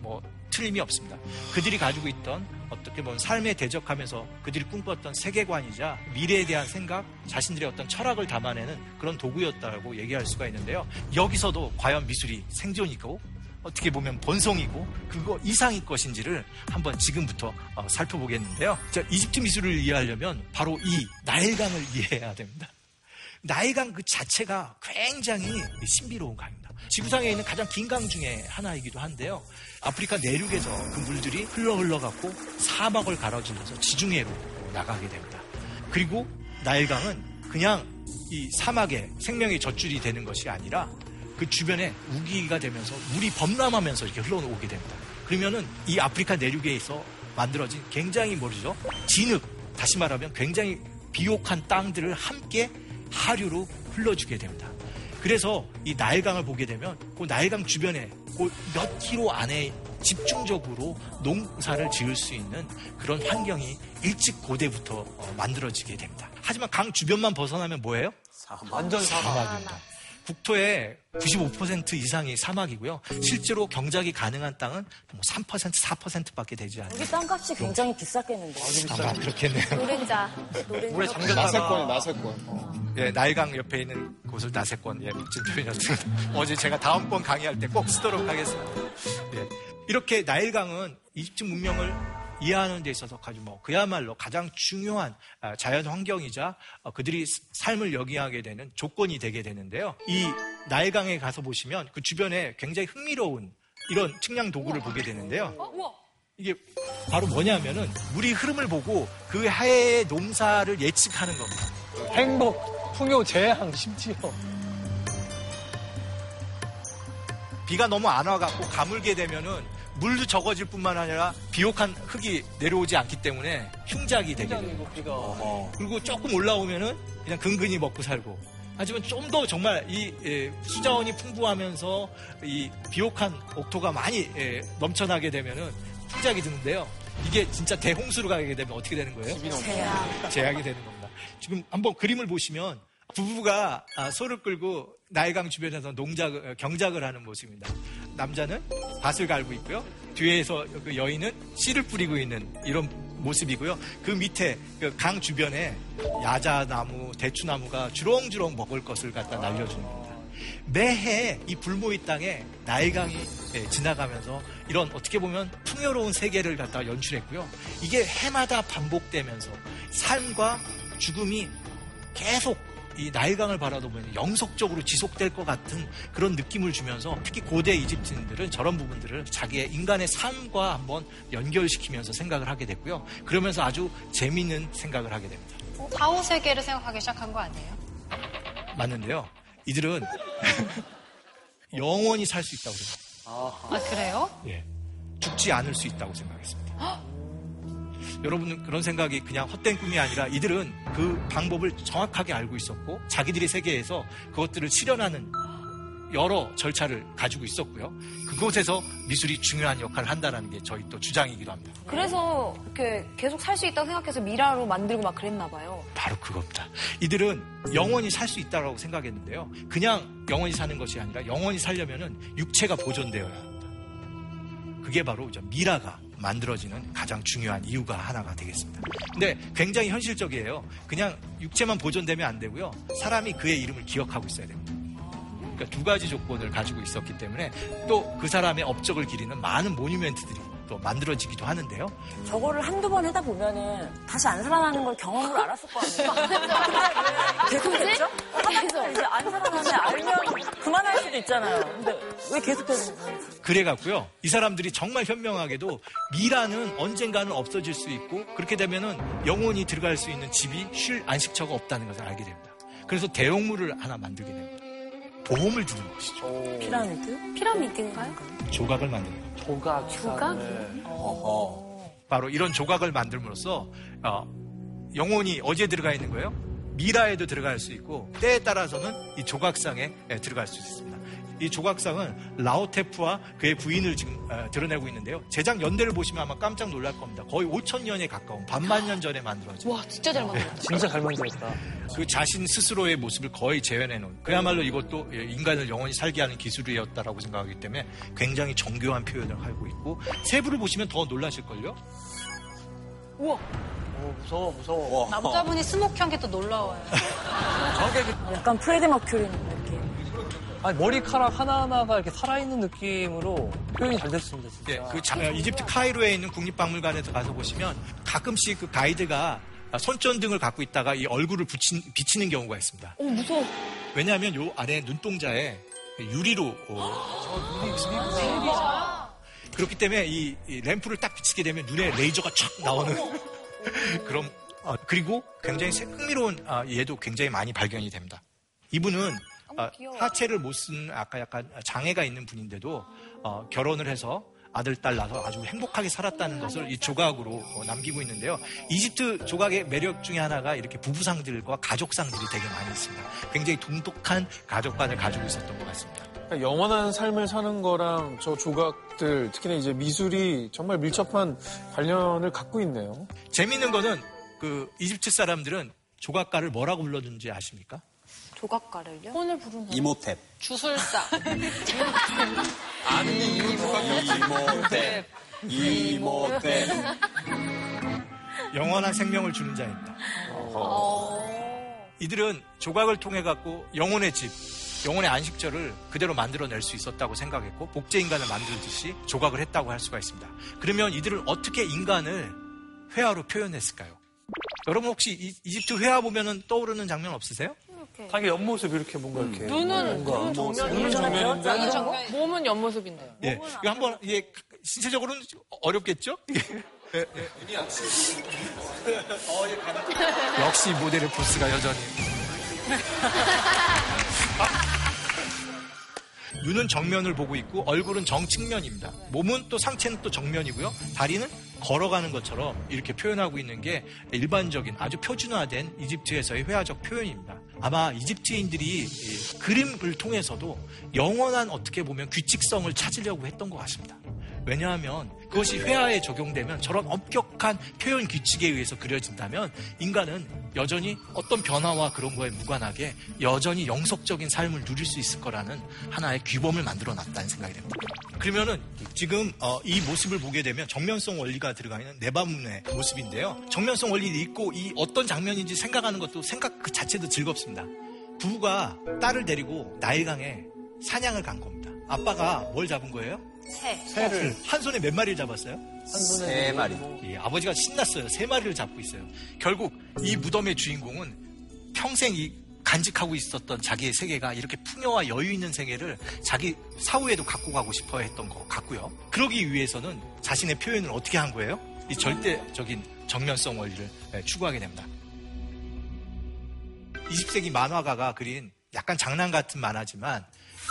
뭐 틀림이 없습니다. 그들이 가지고 있던 어떻게 보면 삶에 대적하면서 그들이 꿈꿨던 세계관이자 미래에 대한 생각, 자신들의 어떤 철학을 담아내는 그런 도구였다고 얘기할 수가 있는데요. 여기서도 과연 미술이 생존이고 어떻게 보면 본성이고 그거 이상일 것인지를 한번 지금부터 어, 살펴보겠는데요. 자, 이집트 미술을 이해하려면 바로 이 나일강을 이해해야 됩니다. 나일강 그 자체가 굉장히 신비로운 강입니다. 지구상에 있는 가장 긴 강 중에 하나이기도 한데요. 아프리카 내륙에서 그 물들이 흘러 흘러갖고 사막을 가로질러서 지중해로 나가게 됩니다. 그리고 나일강은 그냥 이 사막에 생명의 젖줄이 되는 것이 아니라 그 주변에 우기가 되면서 물이 범람하면서 이렇게 흘러오게 됩니다. 그러면은 이 아프리카 내륙에서 만들어진 굉장히 뭐죠? 진흙, 다시 말하면 굉장히 비옥한 땅들을 함께 하류로 흘러주게 됩니다. 그래서 이 나일강을 보게 되면 그 나일강 주변에 그 몇 킬로 안에 집중적으로 농사를 지을 수 있는 그런 환경이 일찍 고대부터 어, 만들어지게 됩니다. 하지만 강 주변만 벗어나면 뭐예요? 완전 사막. 사막입니다. 국토의 95% 이상이 사막이고요. 실제로 경작이 가능한 땅은 뭐 3%, 4%밖에 되지 않아요. 여기 땅값이 굉장히 비쌌겠는데. 아마 그렇겠네요. 노른자. 물에 잠겼다가 나세권, 나세권. 예, 나일강 옆에 있는 곳을 나세권. 예, 멋진 표현이었습니다. (laughs) 어제 제가 다음번 강의할 때 꼭 쓰도록 하겠습니다. 예. 이렇게 나일강은 이집트 문명을 이해하는 데 있어서 아주 뭐 그야말로 가장 중요한 아, 자연 환경이자 어, 그들이 삶을 영위하게 되는 조건이 되게 되는데요. 이 나일강에 가서 보시면 그 주변에 굉장히 흥미로운 이런 측량 도구를 보게 되는데요. 이게 바로 뭐냐면은 물이 흐름을 보고 그 해의 농사를 예측하는 겁니다. 행복, 풍요, 재앙, 심지어. 비가 너무 안 와갖고 가물게 되면은 물도 적어질 뿐만 아니라 비옥한 흙이 내려오지 않기 때문에 흉작이 되게. 어, 그리고 조금 올라오면은 그냥 근근히 먹고 살고. 하지만 좀 더 정말 이 예, 수자원이 풍부하면서 이 비옥한 옥토가 많이 예, 넘쳐나게 되면은 흉작이 드는데요. 이게 진짜 대홍수로 가게 되면 어떻게 되는 거예요? 제약. 제약이 되는 겁니다. 지금 한번 그림을 보시면 부부가 아, 소를 끌고 나일강 주변에서 농작 어, 경작을 하는 모습입니다. 남자는 밭을 갈고 있고요. 뒤에서 그 여인은 씨를 뿌리고 있는 이런 모습이고요. 그 밑에 그 강 주변에 야자나무, 대추나무가 주렁주렁 먹을 것을 갖다 날려주는 겁니다. 매해 이 불모의 땅에 나일강이 예, 지나가면서 이런 어떻게 보면 풍요로운 세계를 갖다 연출했고요. 이게 해마다 반복되면서 삶과 죽음이 계속 이 나일강을 바라보면 영속적으로 지속될 것 같은 그런 느낌을 주면서 특히 고대 이집트인들은 저런 부분들을 자기의 인간의 삶과 한번 연결시키면서 생각을 하게 됐고요. 그러면서 아주 재미있는 생각을 하게 됩니다. 다오 세계를 생각하기 시작한 거 아니에요? 맞는데요. 이들은 (laughs) 영원히 살 수 있다고 생각합니다. 아 그래요? 예. 죽지 않을 수 있다고 생각했습니다. 여러분은 그런 생각이 그냥 헛된 꿈이 아니라 이들은 그 방법을 정확하게 알고 있었고 자기들의 세계에서 그것들을 실현하는 여러 절차를 가지고 있었고요. 그곳에서 미술이 중요한 역할을 한다는 게 저희 또 주장이기도 합니다. 그래서 이렇게 계속 살 수 있다고 생각해서 미라로 만들고 막 그랬나 봐요. 바로 그겁니다. 이들은 영원히 살 수 있다고 생각했는데요. 그냥 영원히 사는 것이 아니라 영원히 살려면은 육체가 보존되어야 합니다. 그게 바로 미라가 만들어지는 가장 중요한 이유가 하나가 되겠습니다. 근데 굉장히 현실적이에요. 그냥 육체만 보존되면 안 되고요. 사람이 그의 이름을 기억하고 있어야 됩니다. 그러니까 두 가지 조건을 가지고 있었기 때문에 또 그 사람의 업적을 기리는 많은 모뉴멘트들이 또 만들어지기도 하는데요. 저거를 한두 번 하다 보면은 다시 안 살아나는 걸 경험으로 알았을 거 아니에요. (laughs) 계속 했죠? 하다가 이제 안 살아나면 알면 그만할 수도 있잖아요. 근데 왜 계속 되는 거예요? 그래 갖고요. 이 사람들이 정말 현명하게도 미라는 언젠가는 없어질 수 있고 그렇게 되면은 영원히 들어갈 수 있는 집이 쉴 안식처가 없다는 것을 알게 됩니다. 그래서 대용물을 하나 만들게 됩니다. 보험을 주는 것이죠. 피라미드? 피라미드인가요? 조각을 만드는 겁니다. 조각. 조각? 바로 이런 조각을 만들므로써 어, 영혼이 어디에 들어가 있는 거예요? 미라에도 들어갈 수 있고 때에 따라서는 이 조각상에 예, 들어갈 수 있습니다. 이 조각상은 라오테프와 그의 부인을 지금 어, 드러내고 있는데요. 제작 연대를 보시면 아마 깜짝 놀랄 겁니다. 거의 5천 년에 가까운 반만 년 전에 만들어진. 와 진짜 잘 만들었다. (laughs) 진짜 잘 만들었다. 그 자신 스스로의 모습을 거의 재현해 놓은 그야말로 이것도 예, 인간을 영원히 살게 하는 기술이었다라고 생각하기 때문에 굉장히 정교한 표현을 하고 있고 세부를 보시면 더 놀라실 걸요? 우와. 오, 무서워, 무서워. 남자분이 스모키한 게 또 놀라워요. 약간 프레디 머큐리 느낌. 아니, 머리카락 하나하나가 이렇게 살아있는 느낌으로 표현이 잘 됐습니다, 진짜. 예, 그 자- 이집트 카이로에 있는 국립박물관에서 가서 보시면 가끔씩 그 가이드가 손전등을 갖고 있다가 이 얼굴을 붙인, 비치는 경우가 있습니다. 오 무서워. 왜냐하면 요 안에 눈동자에 유리로 어, 그렇기 때문에 이, 이 램프를 딱 비치게 되면 눈에 레이저가 촥 나오는 (laughs) 그런 어, 그리고 굉장히 새- 흥미로운 아, 얘도 굉장히 많이 발견이 됩니다. 이분은 아, 하체를 못쓴 아까 약간 장애가 있는 분인데도 어, 결혼을 해서 아들, 딸 낳아서 아주 행복하게 살았다는 것을 이 조각으로 어, 남기고 있는데요. 이집트 조각의 매력 중에 하나가 이렇게 부부상들과 가족상들이 되게 많이 있습니다. 굉장히 독특한 가족관을 가지고 있었던 것 같습니다. 그러니까 영원한 삶을 사는 거랑 저 조각들, 특히나 이제 미술이 정말 밀접한 관련을 갖고 있네요. 재미있는 거는 그 이집트 사람들은 조각가를 뭐라고 불러주는지 아십니까? 조각가를요? 혼을 부르는 이모탭. 주술사. (laughs) 아는 이모탭. 이모탭. 영원한 생명을 주는 자입니다. 이들은 조각을 통해 갖고 영혼의 집, 영혼의 안식처를 그대로 만들어낼 수 있었다고 생각했고 복제 인간을 만들듯이 조각을 했다고 할 수가 있습니다. 그러면 이들은 어떻게 인간을 회화로 표현했을까요? 여러분 혹시 이, 이집트 회화 보면은 떠오르는 장면 없으세요? 자기 옆모습 이렇게 뭔가 이렇게. 눈은 뭔가. 눈 정면이 정면인데. 눈 정면? 몸은 옆모습인데. 예, 이거 한번 이게 신체적으로는 어렵겠죠? (laughs) 예, 예. 역시 모델의 포스가 여전히. (laughs) 눈은 정면을 보고 있고 얼굴은 정측면입니다. 몸은 또 상체는 또 정면이고요. 다리는 걸어가는 것처럼 이렇게 표현하고 있는 게 일반적인 아주 표준화된 이집트에서의 회화적 표현입니다. 아마 이집트인들이 이 그림을 통해서도 영원한 어떻게 보면 규칙성을 찾으려고 했던 것 같습니다. 왜냐하면 그것이 회화에 적용되면 저런 엄격한 표현 규칙에 의해서 그려진다면 인간은 여전히 어떤 변화와 그런 거에 무관하게 여전히 영속적인 삶을 누릴 수 있을 거라는 하나의 규범을 만들어 놨다는 생각이 듭니다. 그러면은 지금 어, 이 모습을 보게 되면 정면성 원리가 들어가 있는 네바문의 모습인데요. 정면성 원리를 읽고 이 어떤 장면인지 생각하는 것도 생각 그 자체도 즐겁습니다. 부부가 딸을 데리고 나일강에 사냥을 간 겁니다. 아빠가 뭘 잡은 거예요? 새. 새를 한 손에 몇 마리를 잡았어요? 세 마리. 예, 아버지가 신났어요. 세 마리를 잡고 있어요. 결국 이 무덤의 주인공은 평생 이 간직하고 있었던 자기의 세계가 이렇게 풍요와 여유 있는 세계를 자기 사후에도 갖고 가고 싶어 했던 것 같고요. 그러기 위해서는 자신의 표현을 어떻게 한 거예요? 이 절대적인 정면성 원리를 예, 추구하게 됩니다. 20세기 만화가가 그린 약간 장난 같은 만화지만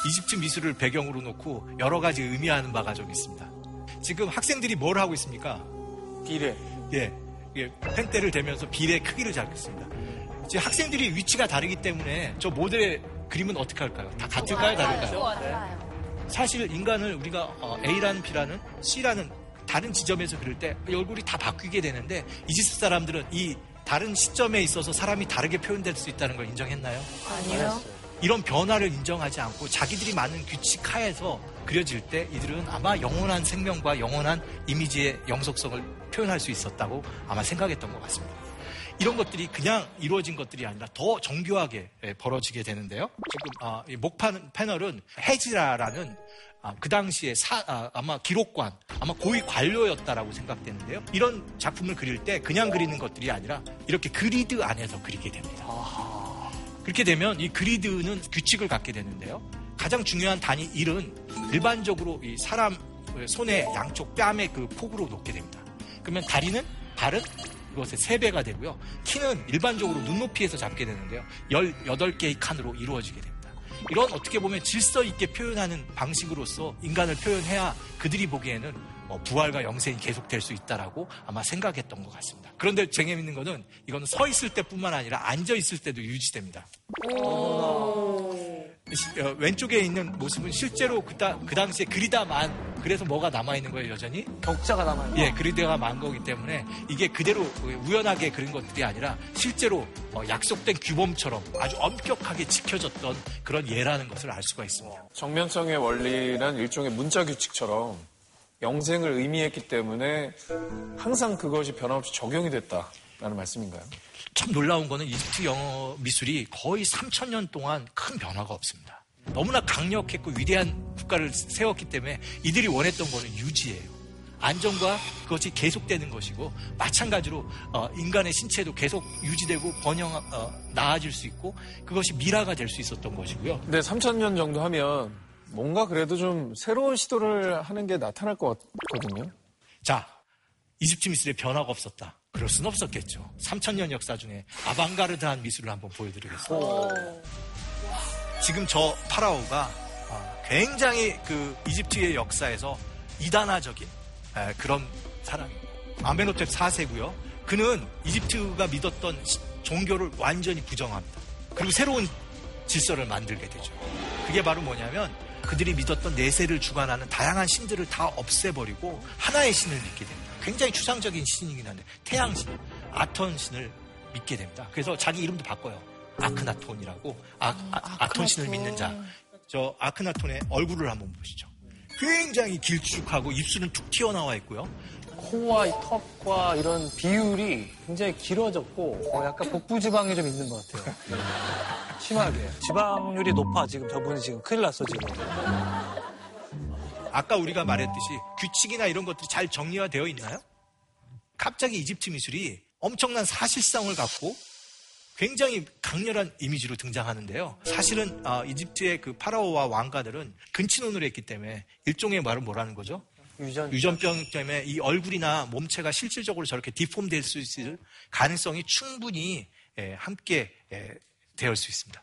이집트 미술을 배경으로 놓고 여러 가지 의미하는 바가 좀 있습니다. 지금 학생들이 뭘 하고 있습니까? 비례. 예. 예, 펜대를 대면서 비례 크기를 잡고 있습니다. 지금 학생들이 위치가 다르기 때문에 저 모델의 그림은 어떻게 할까요? 다 같을까요? 다를까요? 사실 인간을 우리가 어, A라는 B라는 C라는 다른 지점에서 그릴 때 얼굴이 다 바뀌게 되는데 이집트 사람들은 이 다른 시점에 있어서 사람이 다르게 표현될 수 있다는 걸 인정했나요? 아니요. 이런 변화를 인정하지 않고 자기들이 많은 규칙 하에서 그려질 때 이들은 아마 영원한 생명과 영원한 이미지의 영속성을 표현할 수 있었다고 아마 생각했던 것 같습니다. 이런 것들이 그냥 이루어진 것들이 아니라 더 정교하게 예, 벌어지게 되는데요. 지금 아, 이 목판 패널은 헤지라라는 아, 그 당시에 사- 아, 마 기록관, 아마 고위 관료였다라고 생각되는데요. 이런 작품을 그릴 때 그냥 그리는 것들이 아니라 이렇게 그리드 안에서 그리게 됩니다. 그렇게 되면 이 그리드는 규칙을 갖게 되는데요. 가장 중요한 단위 1은 일반적으로 이 사람 손의 양쪽 뺨의 그 폭으로 놓게 됩니다. 그러면 다리는 발은 그것의 3배가 되고요. 키는 일반적으로 눈높이에서 잡게 되는데요. 18개의 칸으로 이루어지게 됩니다. 이런 어떻게 보면 질서 있게 표현하는 방식으로서 인간을 표현해야 그들이 보기에는 뭐 부활과 영생이 계속될 수 있다라고 아마 생각했던 것 같습니다. 그런데 재미있는 거는 이거는 서 있을 때뿐만 아니라 앉아 있을 때도 유지됩니다. 시- 어, 왼쪽에 있는 모습은 실제로 그, 다- 그 당시에 그리다만 그래서 뭐가 남아 있는 거예요 여전히? 격자가 남아 있는 예, 그리다가 만 거기 때문에 이게 그대로 우연하게 그린 것들이 아니라 실제로 어, 약속된 규범처럼 아주 엄격하게 지켜졌던 그런 예라는 것을 알 수가 있습니다. 정면성의 원리란 일종의 문자 규칙처럼 영생을 의미했기 때문에 항상 그것이 변함없이 적용이 됐다라는 말씀인가요? 참 놀라운 거는 이집트 영어 미술이 거의 3천년 동안 큰 변화가 없습니다. 너무나 강력했고 위대한 국가를 세웠기 때문에 이들이 원했던 거는 유지예요. 안정과 그것이 계속되는 것이고 마찬가지로 어, 인간의 신체도 계속 유지되고 번영 어, 나아질 수 있고 그것이 미라가 될 수 있었던 것이고요. 근데 3천년 정도 하면 뭔가 그래도 좀 새로운 시도를 하는 게 나타날 것 같거든요. 자, 이집트 미술에 변화가 없었다. 그럴 수는 없었겠죠. 3천년 역사 중에 아방가르드한 미술을 한번 보여드리겠습니다. 지금 저 파라오가 어, 굉장히 그 이집트의 역사에서 이단화적인 에, 그런 사람입니다. 아메노텝 4세고요. 그는 이집트가 믿었던 시- 종교를 완전히 부정합니다. 그리고 새로운 질서를 만들게 되죠. 그게 바로 뭐냐면 그들이 믿었던 내세를 주관하는 다양한 신들을 다 없애버리고 하나의 신을 믿게 됩니다. 굉장히 추상적인 신이긴 한데 태양신, 아톤 신을 믿게 됩니다. 그래서 자기 이름도 바꿔요. 아크나톤이라고 아, 톤 신을 믿는 자. 저 아크나톤의 얼굴을 한번 보시죠. 굉장히 길쭉하고 입술은 툭 튀어나와 있고요. 코와 이 턱과 이런 비율이 굉장히 길어졌고 어, 약간 복부 지방이 좀 있는 것 같아요. (laughs) 심하게. 지방률이 높아 지금 저분이 지금 큰일 났어 지금. 아까 우리가 말했듯이 규칙이나 이런 것들이 잘 정리가 되어 있나요? 갑자기 이집트 미술이 엄청난 사실성을 갖고 굉장히 강렬한 이미지로 등장하는데요. 사실은 아, 이집트의 그 파라오와 왕가들은 근친혼을 했기 때문에 일종의 말은 뭐라는 거죠? 유전. 유전병 때문에 이 얼굴이나 몸체가 실질적으로 저렇게 디폼될 수 있을 가능성이 충분히 예, 함께 예, 되어 수 있습니다.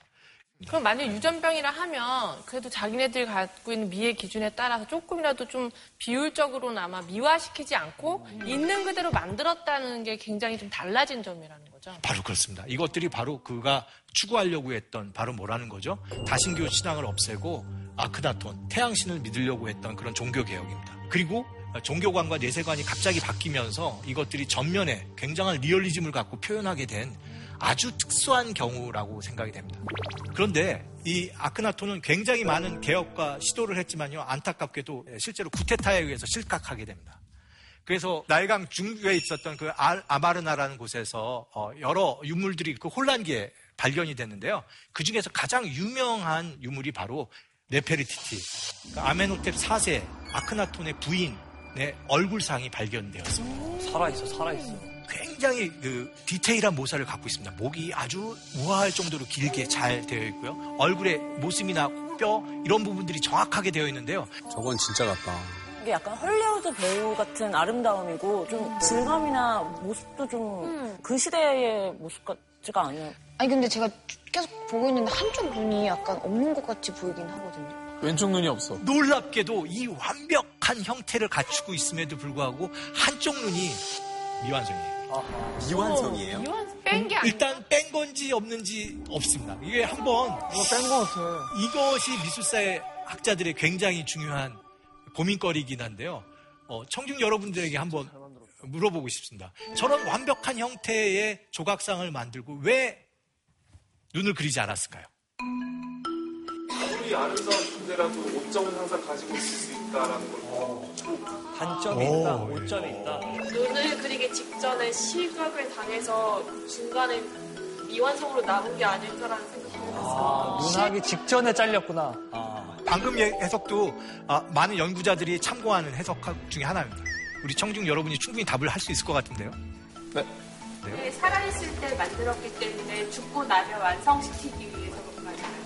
그럼 만약 유전병이라 하면 그래도 자기네들이 갖고 있는 미의 기준에 따라서 조금이라도 좀 비율적으로나마 미화시키지 않고 있는 그대로 만들었다는 게 굉장히 좀 달라진 점이라는 거죠. 바로 그렇습니다. 이것들이 바로 그가 추구하려고 했던 바로 뭐라는 거죠? 다신교 신앙을 없애고 아크나톤, 태양신을 믿으려고 했던 그런 종교 개혁입니다. 그리고 종교관과 내세관이 갑자기 바뀌면서 이것들이 전면에 굉장한 리얼리즘을 갖고 표현하게 된 아주 특수한 경우라고 생각이 됩니다. 그런데 이 아크나톤은 굉장히 많은 개혁과 시도를 했지만요. 안타깝게도 실제로 구테타에 의해서 실각하게 됩니다. 그래서 나일강 중부에 있었던 그 알- 아마르나라는 곳에서 어, 여러 유물들이 그 혼란기에 발견이 됐는데요. 그 중에서 가장 유명한 유물이 바로 네페르티티, 그 아메노텝 4세 아크나톤의 부인의 얼굴상이 발견되었습니다. 살아있어, 살아있어. 굉장히 그 디테일한 모사를 갖고 있습니다. 목이 아주 우아할 정도로 길게 잘 되어 있고요. 얼굴의 모습이나 뼈 이런 부분들이 정확하게 되어 있는데요. 저건 진짜 같다. 이게 약간 헐리우드 배우 같은 아름다움이고 좀 질감이나 모습도 좀 그 시대의 모습 같지가 않아요. 아니 근데 제가 계속 보고 있는데 한쪽 눈이 약간 없는 것 같이 보이긴 하거든요. 왼쪽 눈이 없어. 놀랍게도 이 완벽한 형태를 갖추고 있음에도 불구하고 한쪽 눈이 미완성이에요. 미완성이에요? 뺀게 아니야. 일단 뺀 건지 없는지 없습니다. 이게 한번 뺀거 같아. 이것이 미술사의 학자들의 굉장히 중요한 고민거리이긴 한데요. 어, 청중 여러분들에게 한번 물어보고 싶습니다. 저런 완벽한 형태의 조각상을 만들고 왜 눈을 그리지 않았을까요? 아무리 아름다운 존재라도 오점은 항상 가지고 있을 수 있다라는 걸. 단점이 있다, 오점이 있다. 눈을 그리기 직전에 시각을 당해서 중간에 미완성으로 남은 게 아닐까라는 생각이 들었어요. 아, 눈하기 직전에 잘렸구나. 방금 예- 해석도 아, 많은 연구자들이 참고하는 해석 중에 하나입니다. 우리 청중 여러분이 충분히 답을 할 수 있을 것 같은데요. 네, 살아있을 때 만들었기 때문에 죽고 나면 완성시키기 위해서 그런 거 아닐까요?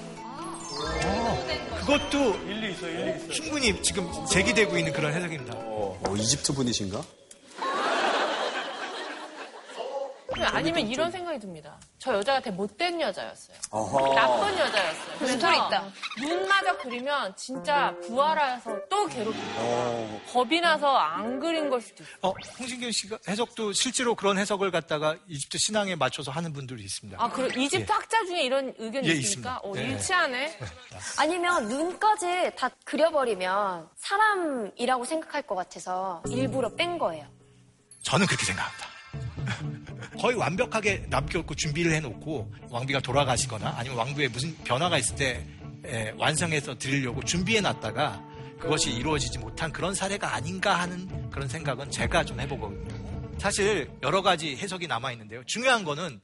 그것도 충분히 지금 제기되고 있는 그런 해석입니다. 어, 이집트 분이신가? 아니면 이런 생각이 듭니다. 저 여자가 되게 못된 여자였어요. 어허. 나쁜 여자였어요. 있다. 눈마저 그리면 진짜 부활해서 또 괴롭히고 어. 겁이 나서 안 그린 걸 수도 있어요. 어, 홍진경 씨가 해석도 실제로 그런 해석을 갖다가 이집트 신앙에 맞춰서 하는 분들이 있습니다. 아, 그래 이집트 예. 학자 중에 이런 의견이 예, 있습니까? 있습니다. 어, 네. 일치하네. 아니면 눈까지 다 그려버리면 사람이라고 생각할 것 같아서 일부러 뺀 거예요. 저는 그렇게 생각합니다. (laughs) 거의 완벽하게 남겨놓고 준비를 해놓고 왕비가 돌아가시거나 아니면 왕부에 무슨 변화가 있을 때 에, 완성해서 드리려고 준비해놨다가 그것이 이루어지지 못한 그런 사례가 아닌가 하는 그런 생각은 제가 좀 해보거든요. 사실 여러 가지 해석이 남아있는데요. 중요한 거는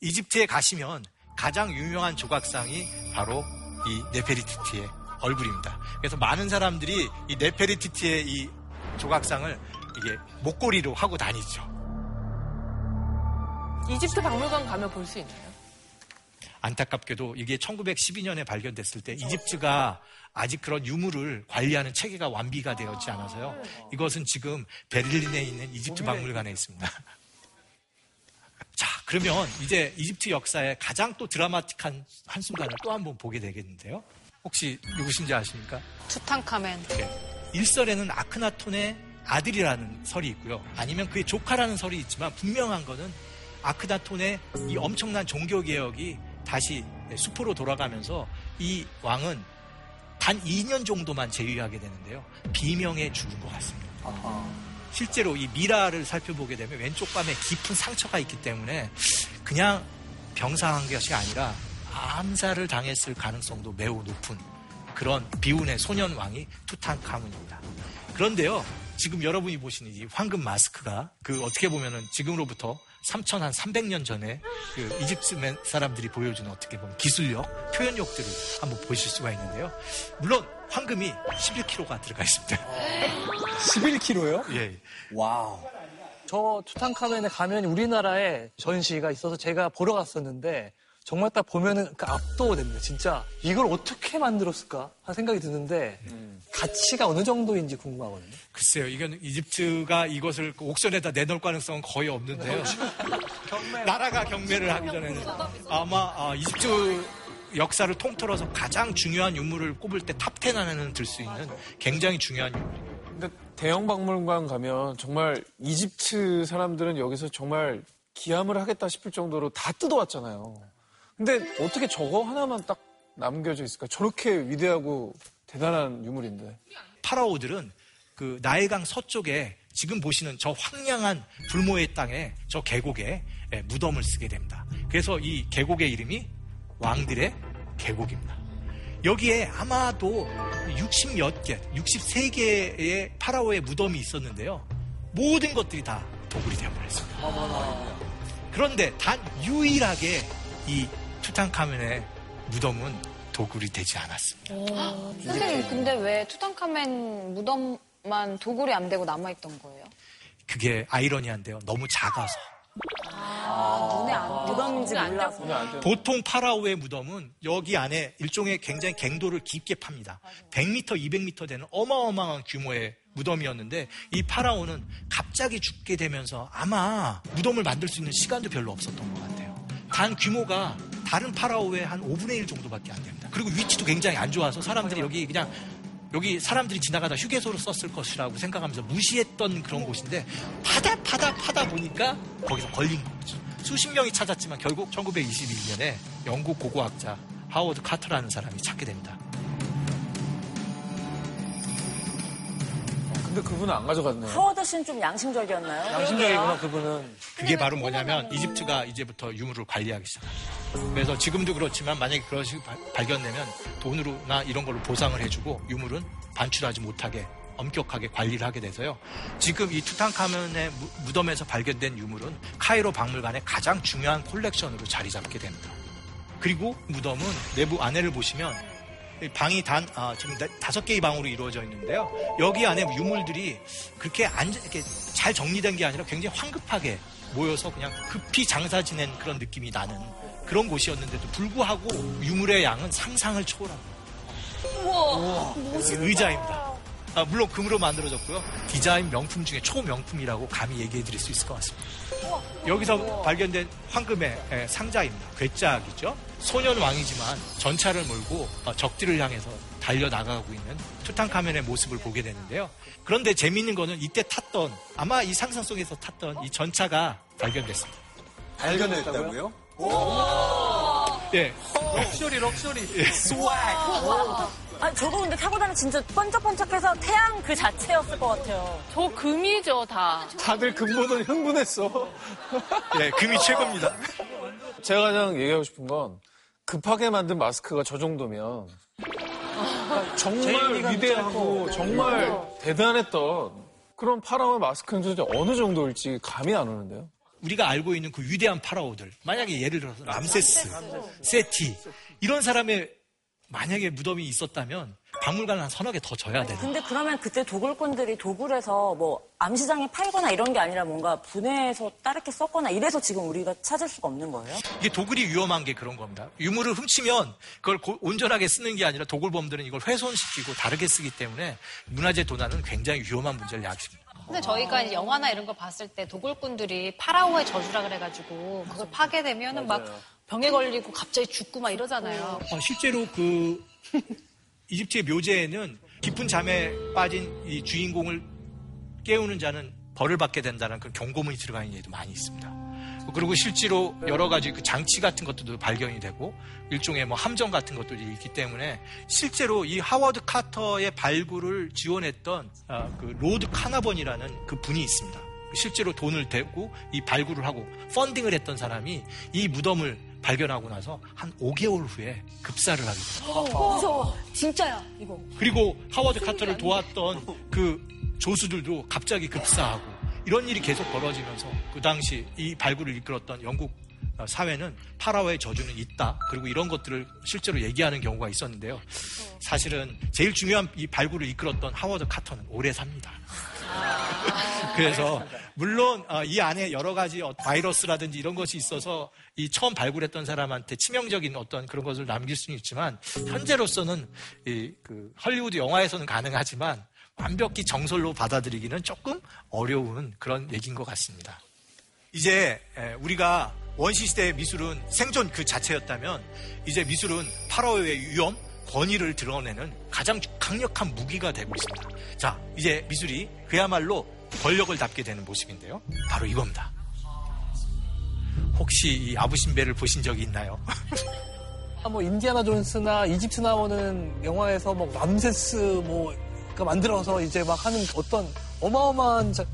이집트에 가시면 가장 유명한 조각상이 바로 이 네페리티티의 얼굴입니다. 그래서 많은 사람들이 이 네페리티티의 이 조각상을 이게 목걸이로 하고 다니죠. 이집트 박물관 가면 볼 수 있나요? 안타깝게도 이게 1912년에 발견됐을 때 이집트가 아직 그런 유물을 관리하는 체계가 완비가 되었지 않아서요. 이것은 지금 베를린에 있는 이집트 박물관에 있습니다. (laughs) 자, 그러면 이제 이집트 역사의 가장 또 드라마틱한 한순간을 또 한 번 보게 되겠는데요. 혹시 누구신지 아십니까? 투탕카멘. 일설에는 아크나톤의 아들이라는 설이 있고요. 아니면 그의 조카라는 설이 있지만 분명한 거는 아크나톤의 이 엄청난 종교 개혁이 다시 수포로 돌아가면서 이 왕은 단 2년 정도만 재위하게 되는데요. 비명에 죽은 것 같습니다. 실제로 이 미라를 살펴보게 되면 왼쪽 밤에 깊은 상처가 있기 때문에 그냥 병사한 것이 아니라 암살을 당했을 가능성도 매우 높은 그런 비운의 소년 왕이 투탕카문입니다. 그런데요, 지금 여러분이 보시는 이 황금 마스크가 그 어떻게 보면은 지금으로부터 3천 한 300년 전에 그 이집트 맨 사람들이 보여주는 어떻게 보면 기술력, 표현력들을 한번 보실 수가 있는데요. 물론 황금이 11kg가 들어가 있습니다. 11kg요? 예. wow. 저 투탕카멘에 가면 우리나라에 전시가 있어서 제가 보러 갔었는데 정말 딱 보면은 그 압도됩니다. 진짜 이걸 어떻게 만들었을까 하는 생각이 드는데 가치가 어느 정도인지 궁금하거든요. 글쎄요, 이건 이집트가 이것을 그 auction에다 내놓을 가능성은 거의 없는데요. 나라가 경매를 하기 전에는 아마 아, 이집트 역사를 통틀어서 가장 중요한 유물을 꼽을 때 top 10 안에는 들 수 있는 굉장히 중요한 유물이에요. 근데 대형 박물관 가면 정말 이집트 사람들은 여기서 정말 기함을 하겠다 싶을 정도로 다 뜯어왔잖아요. 근데 어떻게 저거 하나만 딱 남겨져 있을까? 저렇게 위대하고 대단한 유물인데. 파라오들은 그 나일강 서쪽에 지금 보시는 저 황량한 불모의 땅에 저 계곡에 예, 무덤을 쓰게 됩니다. 그래서 이 계곡의 이름이 왕들의 계곡입니다. 여기에 아마도 60몇 개, 63개의 파라오의 무덤이 있었는데요. 모든 것들이 다 도굴이 되어버렸습니다. 그런데 단 유일하게 이 투탕카멘의 무덤은 도굴이 되지 않았습니다. 선생님, 근데 왜 투탕카멘 무덤만 도굴이 안 되고 남아있던 거예요? 그게 아이러니한데요. 너무 작아서. 눈에 안 무덤인지 몰라서. 보통 파라오의 무덤은 여기 안에 일종의 굉장히 갱도를 깊게 팝니다. 100m, 200m 되는 어마어마한 규모의 무덤이었는데 이 파라오는 갑자기 죽게 되면서 아마 무덤을 만들 수 있는 시간도 별로 없었던 것 같아요. 단 규모가 다른 파라오의 한 5분의 1 정도밖에 안 됩니다. 그리고 위치도 굉장히 안 좋아서 사람들이 여기 그냥 여기 사람들이 지나가다 휴게소로 썼을 것이라고 생각하면서 무시했던 그런 곳인데 파다 파다 파다 보니까 거기서 걸린 거죠. 수십 명이 찾았지만 결국 1921년에 영국 고고학자 하워드 카터라는 사람이 찾게 됩니다. 근데 그분은 안 가져갔네요. 하워드 씨는 좀 양심적이었나요? 그분은. 그게 바로 뭐냐면 이집트가 이제부터 유물을 관리하기 시작합니다. 그래서 지금도 그렇지만 만약에 그것이 바- 발견되면 돈으로나 이런 걸로 보상을 해주고 유물은 반출하지 못하게 엄격하게 관리를 하게 돼서요. 지금 이 투탕카멘의 무- 무덤에서 발견된 유물은 카이로 박물관의 가장 중요한 콜렉션으로 자리 잡게 됩니다. 그리고 무덤은 내부 안에를 보시면 이 방이 단 아, 지금 네- 다섯 개의 방으로 이루어져 있는데요. 여기 안에 유물들이 그렇게 안 이렇게 잘 정리된 게 아니라 굉장히 황급하게 모여서 그냥 급히 장사 지낸 그런 느낌이 나는 그런 곳이었는데도 불구하고 유물의 양은 상상을 초월합니다. 우와, 여기 의자입니다. 아, 물론 금으로 만들어졌고요. 디자인 명품 중에 초명품이라고 감히 얘기해 드릴 수 있을 것 같습니다. 여기서 발견된 황금의 예, 상자입니다. 괴짝이죠. 소년 왕이지만 전차를 몰고 어, 적들을 향해서 달려 나가고 있는 투탕카멘의 모습을 보게 되는데요. 그런데 재미있는 거는 이때 탔던 아마 이 상상 속에서 탔던 이 전차가 발견됐습니다. 발견했다고요? 예. 럭셔리, 럭셔리. 아니, 저거 근데 타고 다니면 진짜 번쩍번쩍해서 태양 그 자체였을 것 같아요. 저 금이죠, 다. 다들 금보더니 흥분했어. 네, 금이 최고입니다. 제가 가장 얘기하고 싶은 건 급하게 만든 마스크가 저 정도면. 정말 제이미가 위대하고 정말 또- 대단했던 그런 파라오의 마스크는 도대체 어느 정도일지 감이 안 오는데요. 우리가 알고 있는 그 위대한 파라오들, 만약에 예를 들어서 람세스, 세티, 이런 사람의 만약에 무덤이 있었다면 박물관 한 서너 개더 져야 되는. 근데 그러면 그때 도굴꾼들이 도굴해서 뭐 암시장에 팔거나 이런 게 아니라 뭔가 분해해서 다르게 썼거나 이래서 지금 우리가 찾을 수가 없는 거예요? 이게 도굴이 위험한 게 그런 겁니다. 유물을 훔치면 그걸 고- 온전하게 쓰는 게 아니라 도굴범들은 이걸 훼손시키고 다르게 쓰기 때문에 문화재 도난은 굉장히 위험한 문제를 야기합니다. 근데 저희가 이제 영화나 이런 거 봤을 때 도굴꾼들이 파라오의 저주라 그래가지고 그걸 파괴되면은 막 병에 걸리고 갑자기 죽고 막 이러잖아요. 어, 실제로 그 이집트의 묘제에는 깊은 잠에 빠진 이 주인공을 깨우는 자는 벌을 받게 된다는 그런 경고문이 들어가 있는 예도 많이 있습니다. 그리고 실제로 여러 가지 그 장치 같은 것들도 발견이 되고 일종의 뭐 함정 같은 것들이 있기 때문에 실제로 이 하워드 카터의 발굴을 지원했던 아, 그 Lord 카나번이라는 그 분이 있습니다. 실제로 돈을 대고 이 발굴을 하고 funding을 했던 사람이 이 무덤을 발견하고 나서 한 5개월 후에 급사를 하게 됩니다. 무서워. 진짜야, 이거. 그리고 하워드 카터를 도왔던 그 조수들도 갑자기 급사하고 이런 일이 계속 벌어지면서 그 당시 이 발굴을 이끌었던 영국 어, 사회는 파라오의 저주는 있다. 그리고 이런 것들을 실제로 얘기하는 경우가 있었는데요. 사실은 제일 중요한 이 발굴을 이끌었던 하워드 카터는 오래 삽니다. (laughs) 그래서 물론 어, 이 안에 여러 가지 어, 바이러스라든지 이런 것이 있어서 이 처음 발굴했던 사람한테 치명적인 어떤 그런 것을 남길 수는 있지만 현재로서는 이 그 헐리우드 영화에서는 가능하지만 완벽히 정설로 받아들이기는 조금 어려운 그런 얘기인 것 같습니다. 이제 에, 우리가 원시 시대의 미술은 생존 그 자체였다면 이제 미술은 파라오의 위험, 권위를 드러내는 가장 강력한 무기가 되고 있습니다. 자, 이제 미술이 그야말로 권력을 담게 되는 모습인데요. 바로 이겁니다. 혹시 이 아부신배를 보신 적이 있나요? 아, (laughs) 뭐 인디아나 존스나 이집트 나오는 영화에서 뭐 람세스 뭐그 만들어서 이제 막 하는 어떤 어마어마한 자-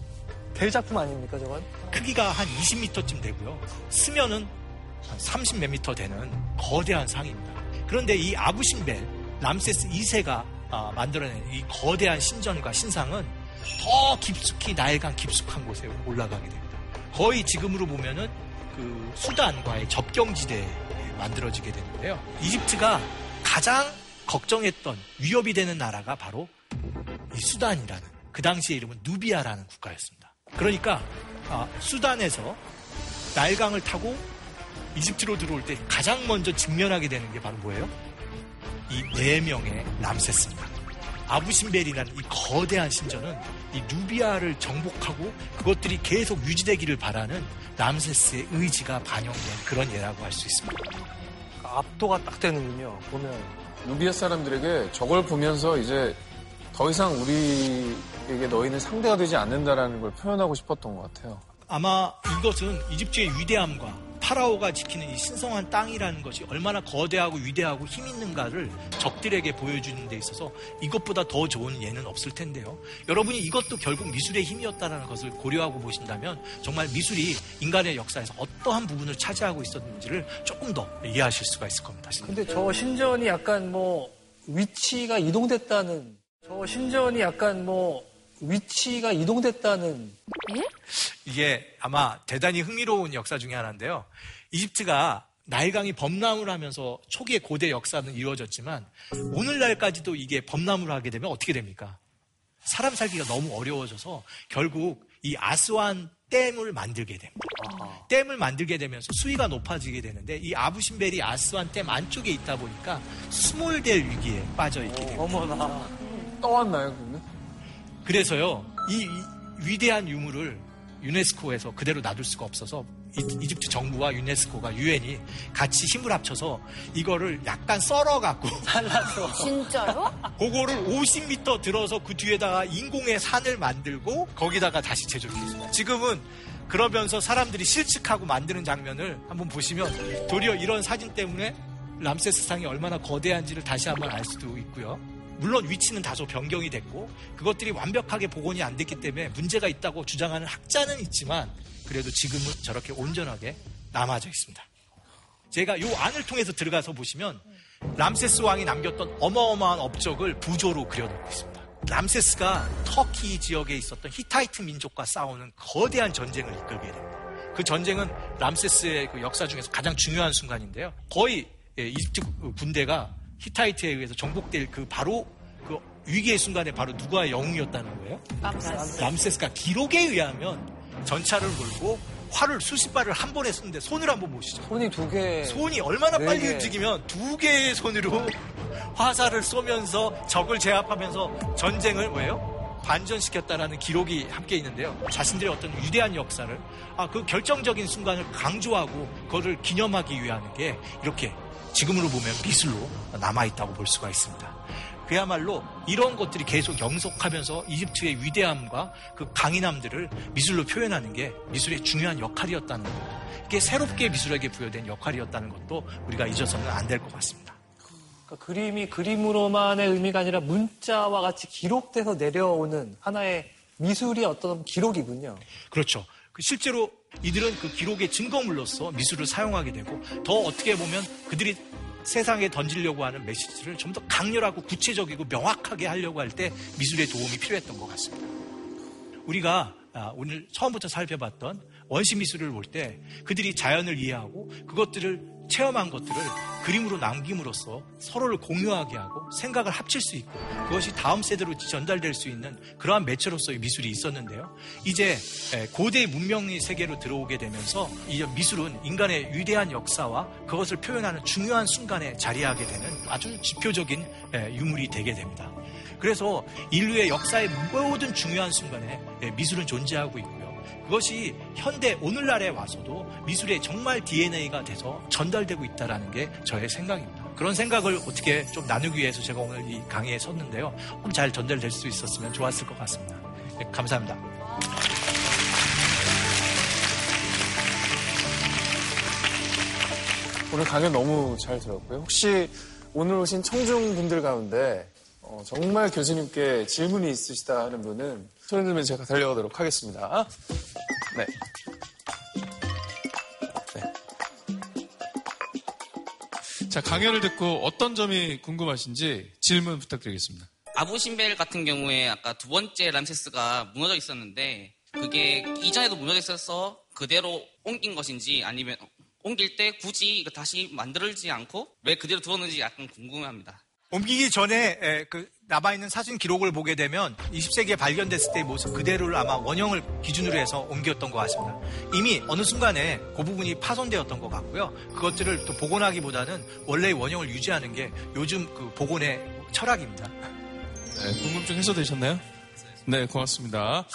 대작품 아닙니까 저건? 크기가 한 20m쯤 되고요. 수면은 한 30몇 미터 되는 거대한 상입니다. 그런데 이 아부신벨, 람세스 2세가 아, 만들어낸 이 거대한 신전과 신상은 더 깊숙이 나일강 깊숙한 곳에 올라가게 됩니다. 거의 지금으로 보면은 그 수단과의 접경지대에 만들어지게 되는데요. 이집트가 가장 걱정했던 위협이 되는 나라가 바로 이 수단이라는 그 당시의 이름은 누비아라는 국가였습니다. 그러니까 아, 수단에서 나일강을 타고 이집트로 들어올 때 가장 먼저 직면하게 되는 게 바로 뭐예요? 이 네 명의 람세스입니다. 아부신벨이라는 이 거대한 신전은 이 누비아를 정복하고 그것들이 계속 유지되기를 바라는 람세스의 의지가 반영된 그런 예라고 할 수 있습니다. 압도가 딱 되는군요. 보면 누비아 사람들에게 저걸 보면서 이제 더 이상 우리에게 너희는 상대가 되지 않는다라는 걸 표현하고 싶었던 것 같아요. 아마 이것은 이집트의 위대함과 파라오가 지키는 이 신성한 땅이라는 것이 얼마나 거대하고 위대하고 힘 있는가를 적들에게 보여주는 데 있어서 이것보다 더 좋은 예는 없을 텐데요. 여러분이 이것도 결국 미술의 힘이었다는 것을 고려하고 보신다면 정말 미술이 인간의 역사에서 어떠한 부분을 차지하고 있었는지를 조금 더 이해하실 수가 있을 겁니다. 근데 저 신전이 약간 뭐 위치가 이동됐다는 저 신전이 약간 뭐 위치가 이동됐다는 이게 아마 대단히 흥미로운 역사 중에 하나인데요. 이집트가 나일강이 범람을 하면서 초기의 고대 역사는 이루어졌지만 오늘날까지도 이게 범람을 하게 되면 어떻게 됩니까? 사람 살기가 너무 어려워져서 결국 이 아스완 댐을 만들게 됩니다. 댐을 만들게 되면서 수위가 높아지게 되는데 이 아부신벨이 아스완 댐 안쪽에 있다 보니까 수몰될 위기에 빠져 있게 됩니다. 어머나. 떠왔나요, 그러면? 그래서요, 이, 이 위대한 유물을 유네스코에서 그대로 놔둘 수가 없어서 이, 이집트 정부와 유네스코가 유엔이 같이 힘을 합쳐서 이거를 약간 썰어갖고 (laughs) 잘라서 진짜로? 그거를 50m 들어서 그 뒤에다가 인공의 산을 만들고 거기다가 다시 재조립했습니다. 지금은 그러면서 사람들이 실측하고 만드는 장면을 한번 보시면 도리어 이런 사진 때문에 람세스상이 얼마나 거대한지를 다시 한번 알 수도 있고요. 물론 위치는 다소 변경이 됐고 그것들이 완벽하게 복원이 안 됐기 때문에 문제가 있다고 주장하는 학자는 있지만 그래도 지금은 저렇게 온전하게 남아져 있습니다. 제가 요 안을 통해서 들어가서 보시면 람세스 왕이 남겼던 어마어마한 업적을 부조로 그려놓고 있습니다. 람세스가 터키 지역에 있었던 히타이트 민족과 싸우는 거대한 전쟁을 이끌게 됩니다. 그 전쟁은 람세스의 그 역사 중에서 가장 중요한 순간인데요. 거의 예, 이집트 군대가 히타이트에 의해서 정복될 그 바로 그 위기의 순간에 바로 누가의 영웅이었다는 거예요? 람세스. 람세스가 기록에 의하면 전차를 몰고 활을 수십 발을 한 번에 쏘는데 손을 한번 보시죠. 손이 두 개. 손이 얼마나 네 빨리 개. 움직이면 두 개의 손으로 (laughs) 화살을 쏘면서 적을 제압하면서 전쟁을 뭐예요? 반전시켰다라는 기록이 함께 있는데요. 자신들의 어떤 위대한 역사를 아, 그 결정적인 순간을 강조하고 그거를 기념하기 위한 게 이렇게 지금으로 보면 미술로 남아있다고 볼 수가 있습니다. 그야말로 이런 것들이 계속 영속하면서 이집트의 위대함과 그 강인함들을 미술로 표현하는 게 미술의 중요한 역할이었다는 것. 이게 새롭게 미술에게 부여된 역할이었다는 것도 우리가 잊어서는 안 될 것 같습니다. 그러니까 그림이 그림으로만의 의미가 아니라 문자와 같이 기록돼서 내려오는 하나의 미술이 어떤 기록이군요. 그렇죠. 그 실제로 이들은 그 기록의 증거물로서 미술을 사용하게 되고 더 어떻게 보면 그들이 세상에 던지려고 하는 메시지를 좀 더 강렬하고 구체적이고 명확하게 하려고 할 때 미술의 도움이 필요했던 것 같습니다. 우리가 아, 오늘 처음부터 살펴봤던 원시 미술을 볼 때 그들이 자연을 이해하고 그것들을 체험한 것들을 그림으로 남김으로써 서로를 공유하게 하고 생각을 합칠 수 있고 그것이 다음 세대로 전달될 수 있는 그러한 매체로서의 미술이 있었는데요. 이제 에, 고대 문명의 세계로 들어오게 되면서 이 미술은 인간의 위대한 역사와 그것을 표현하는 중요한 순간에 자리하게 되는 아주 지표적인 에, 유물이 되게 됩니다. 그래서 인류의 역사의 모든 중요한 순간에 예, 미술은 존재하고 있고요. 그것이 현대 오늘날에 와서도 미술의 정말 DNA가 돼서 전달되고 있다는 게 저의 생각입니다. 그런 생각을 어떻게 좀 나누기 위해서 제가 오늘 이 강의에 섰는데요. 좀 잘 전달될 수 있었으면 좋았을 것 같습니다. 네, 감사합니다. 오늘 강연 너무 잘 들었고요. 혹시 오늘 오신 청중분들 가운데 어, 정말 교수님께 질문이 있으시다 하는 분은 손 들면 제가 달려가도록 하겠습니다. 네. 자, 강연을 듣고 어떤 점이 궁금하신지 질문 부탁드리겠습니다. 아부신벨 같은 경우에 아까 두 번째 람세스가 무너져 있었는데 그게 이전에도 무너져 있어서 그대로 옮긴 것인지 아니면 옮길 때 굳이 이거 다시 만들지 않고 왜 그대로 두었는지 약간 궁금합니다. 옮기기 전에 에, 그 남아있는 사진 기록을 보게 되면 20세기에 발견됐을 때의 모습 그대로를 아마 원형을 기준으로 해서 옮겼던 것 같습니다. 이미 어느 순간에 그 부분이 파손되었던 것 같고요. 그것들을 또 복원하기보다는 원래의 원형을 유지하는 게 요즘 그 복원의 철학입니다. 네, 궁금증 해소되셨나요? 네, 고맙습니다.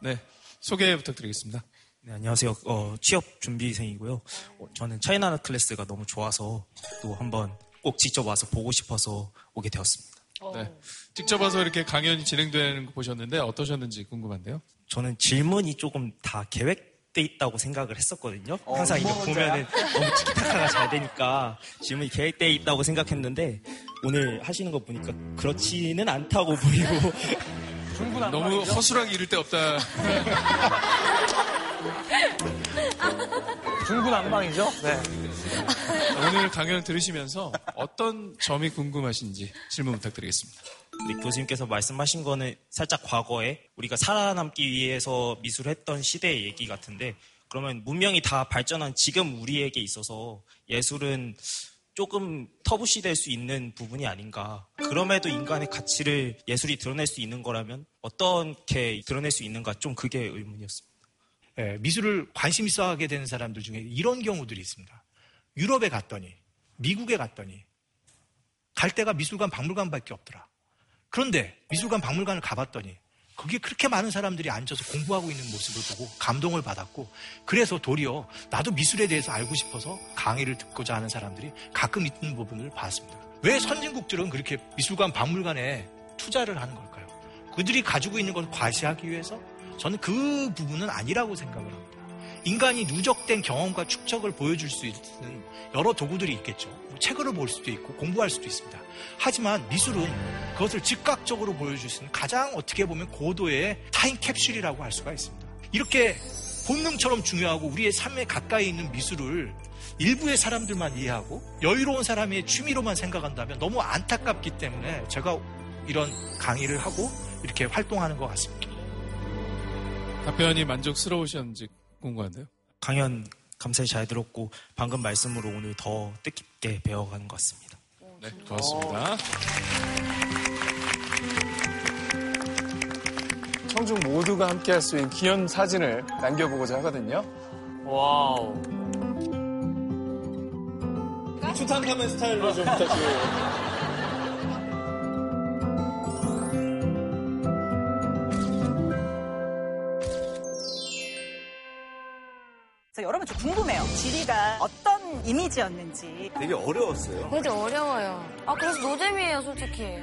네, 소개 부탁드리겠습니다. 네, 안녕하세요. 어, 취업 준비생이고요. 어, 저는 차이나나 클래스가 너무 좋아서 또 한번 꼭 직접 와서 보고 싶어서 오게 되었습니다. 네, 직접 와서 이렇게 강연이 진행되는 거 보셨는데 어떠셨는지 궁금한데요. 저는 질문이 조금 다 계획돼 있다고 생각을 했었거든요. 어, 항상 뭐 보면은? 너무 티키타카가 잘 되니까 질문이 계획돼 있다고 생각했는데 오늘 하시는 거 보니까 그렇지는 않다고 보이고 너무 허술하게 이를 데 없다. (laughs) 중구난방이죠? 네. (laughs) 오늘 강연을 들으시면서 어떤 점이 궁금하신지 질문 부탁드리겠습니다. 우리 교수님께서 말씀하신 거는 살짝 과거에 우리가 살아남기 위해서 미술을 했던 시대의 얘기 같은데 그러면 문명이 다 발전한 지금 우리에게 있어서 예술은 조금 터부시될 수 있는 부분이 아닌가. 그럼에도 인간의 가치를 예술이 드러낼 수 있는 거라면 어떻게 드러낼 수 있는가 좀 그게 의문이었습니다. 예, 미술을 관심 있어 하게 되는 사람들 중에 이런 경우들이 있습니다. 유럽에 갔더니, 미국에 갔더니, 갈 데가 미술관, 박물관밖에 없더라. 그런데 미술관, 박물관을 가봤더니, 거기에 그렇게 많은 사람들이 앉아서 공부하고 있는 모습을 보고 감동을 받았고, 그래서 도리어 나도 미술에 대해서 알고 싶어서 강의를 듣고자 하는 사람들이 가끔 있는 부분을 봤습니다. 왜 선진국들은 그렇게 미술관, 박물관에 투자를 하는 걸까요? 그들이 가지고 있는 걸 과시하기 위해서 저는 그 부분은 아니라고 생각을 합니다. 인간이 누적된 경험과 축적을 보여줄 수 있는 여러 도구들이 있겠죠. 뭐 책으로 볼 수도 있고 공부할 수도 있습니다. 하지만 미술은 그것을 즉각적으로 보여줄 수 있는 가장 어떻게 보면 고도의 타임 캡슐이라고 할 수가 있습니다. 이렇게 본능처럼 중요하고 우리의 삶에 가까이 있는 미술을 일부의 사람들만 이해하고 여유로운 사람의 취미로만 생각한다면 너무 안타깝기 때문에 제가 이런 강의를 하고 이렇게 활동하는 것 같습니다. 답변이 만족스러우셨는지 궁금한데요. 강연 감사히 잘 들었고 방금 말씀으로 오늘 더 뜻깊게 배워가는 것 같습니다. 네, 고맙습니다. 청중 모두가 함께 할 수 있는 기념 사진을 남겨보고자 하거든요. wow. 투탕카멘 스타일로 좀 부탁드려요. 여러분 저 궁금해요. 지리가 어떤 이미지였는지. 되게 어려웠어요. 되게 어려워요. 아, 그래서 노잼이에요, 솔직히.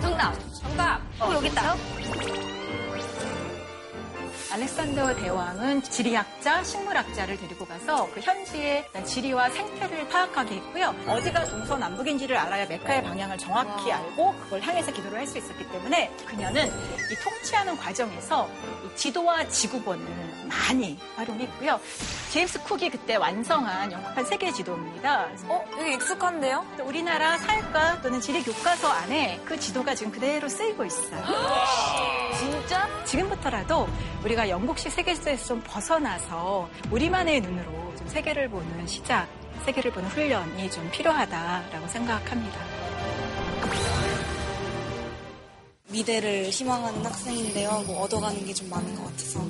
정답. 정답. 어, 여기 있다. 알렉산더 대왕은 지리학자, 식물학자를 데리고 가서 그 현지의 지리와 생태를 파악하게 했고요. 어디가 동서남북인지를 알아야 메카의 방향을 정확히 알고 그걸 향해서 기도를 할 수 있었기 때문에 그녀는 이 통치하는 과정에서 이 지도와 지구본을 많이 활용했고요. 제임스 쿡이 그때 완성한 영국판 세계 지도입니다. 어, 여기 익숙한데요? 우리나라 사회과 또는 지리 교과서 안에 그 지도가 지금 그대로 쓰이고 있어요. 진짜? 지금부터라도 우리가 영국식 세계에서 좀 벗어나서 우리만의 눈으로 좀 세계를 보는 시작, 세계를 보는 훈련이 좀 필요하다라고 생각합니다. 미래를 희망하는 학생인데요. 뭐 얻어가는 게 좀 많은 것 같아서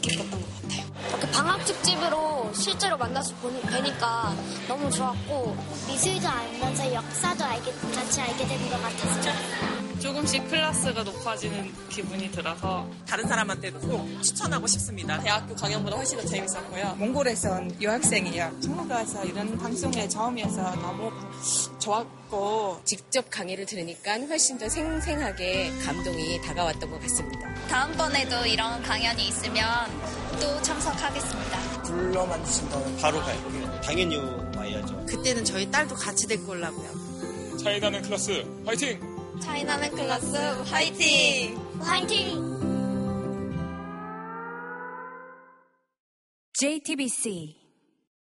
뜻깊었던 것 같아요. 그 방학 특집으로 실제로 만나서 보니, 뵈니까 너무 좋았고 미술도 알면서 역사도 알게, 같이 알게 되는 것 같아서 조금씩 클래스가 높아지는 기분이 들어서 다른 사람한테도 꼭 추천하고 싶습니다. 대학교 강연보다 훨씬 더 재밌었고요. 몽골에서 온 유학생이요. 청문가에서 이런 방송에 처음이어서 너무 좋았고 직접 강의를 들으니까 훨씬 더 생생하게 감동이 다가왔던 것 같습니다. 다음번에도 이런 강연이 있으면 또 참석하겠습니다. 불러만 주신다면 바로 갈게요. 당연히 와야죠. 그때는 저희 딸도 같이 데리고 오려고요. 차이나는 클래스 화이팅! 차이나는 클래스 화이팅! 화이팅! JTBC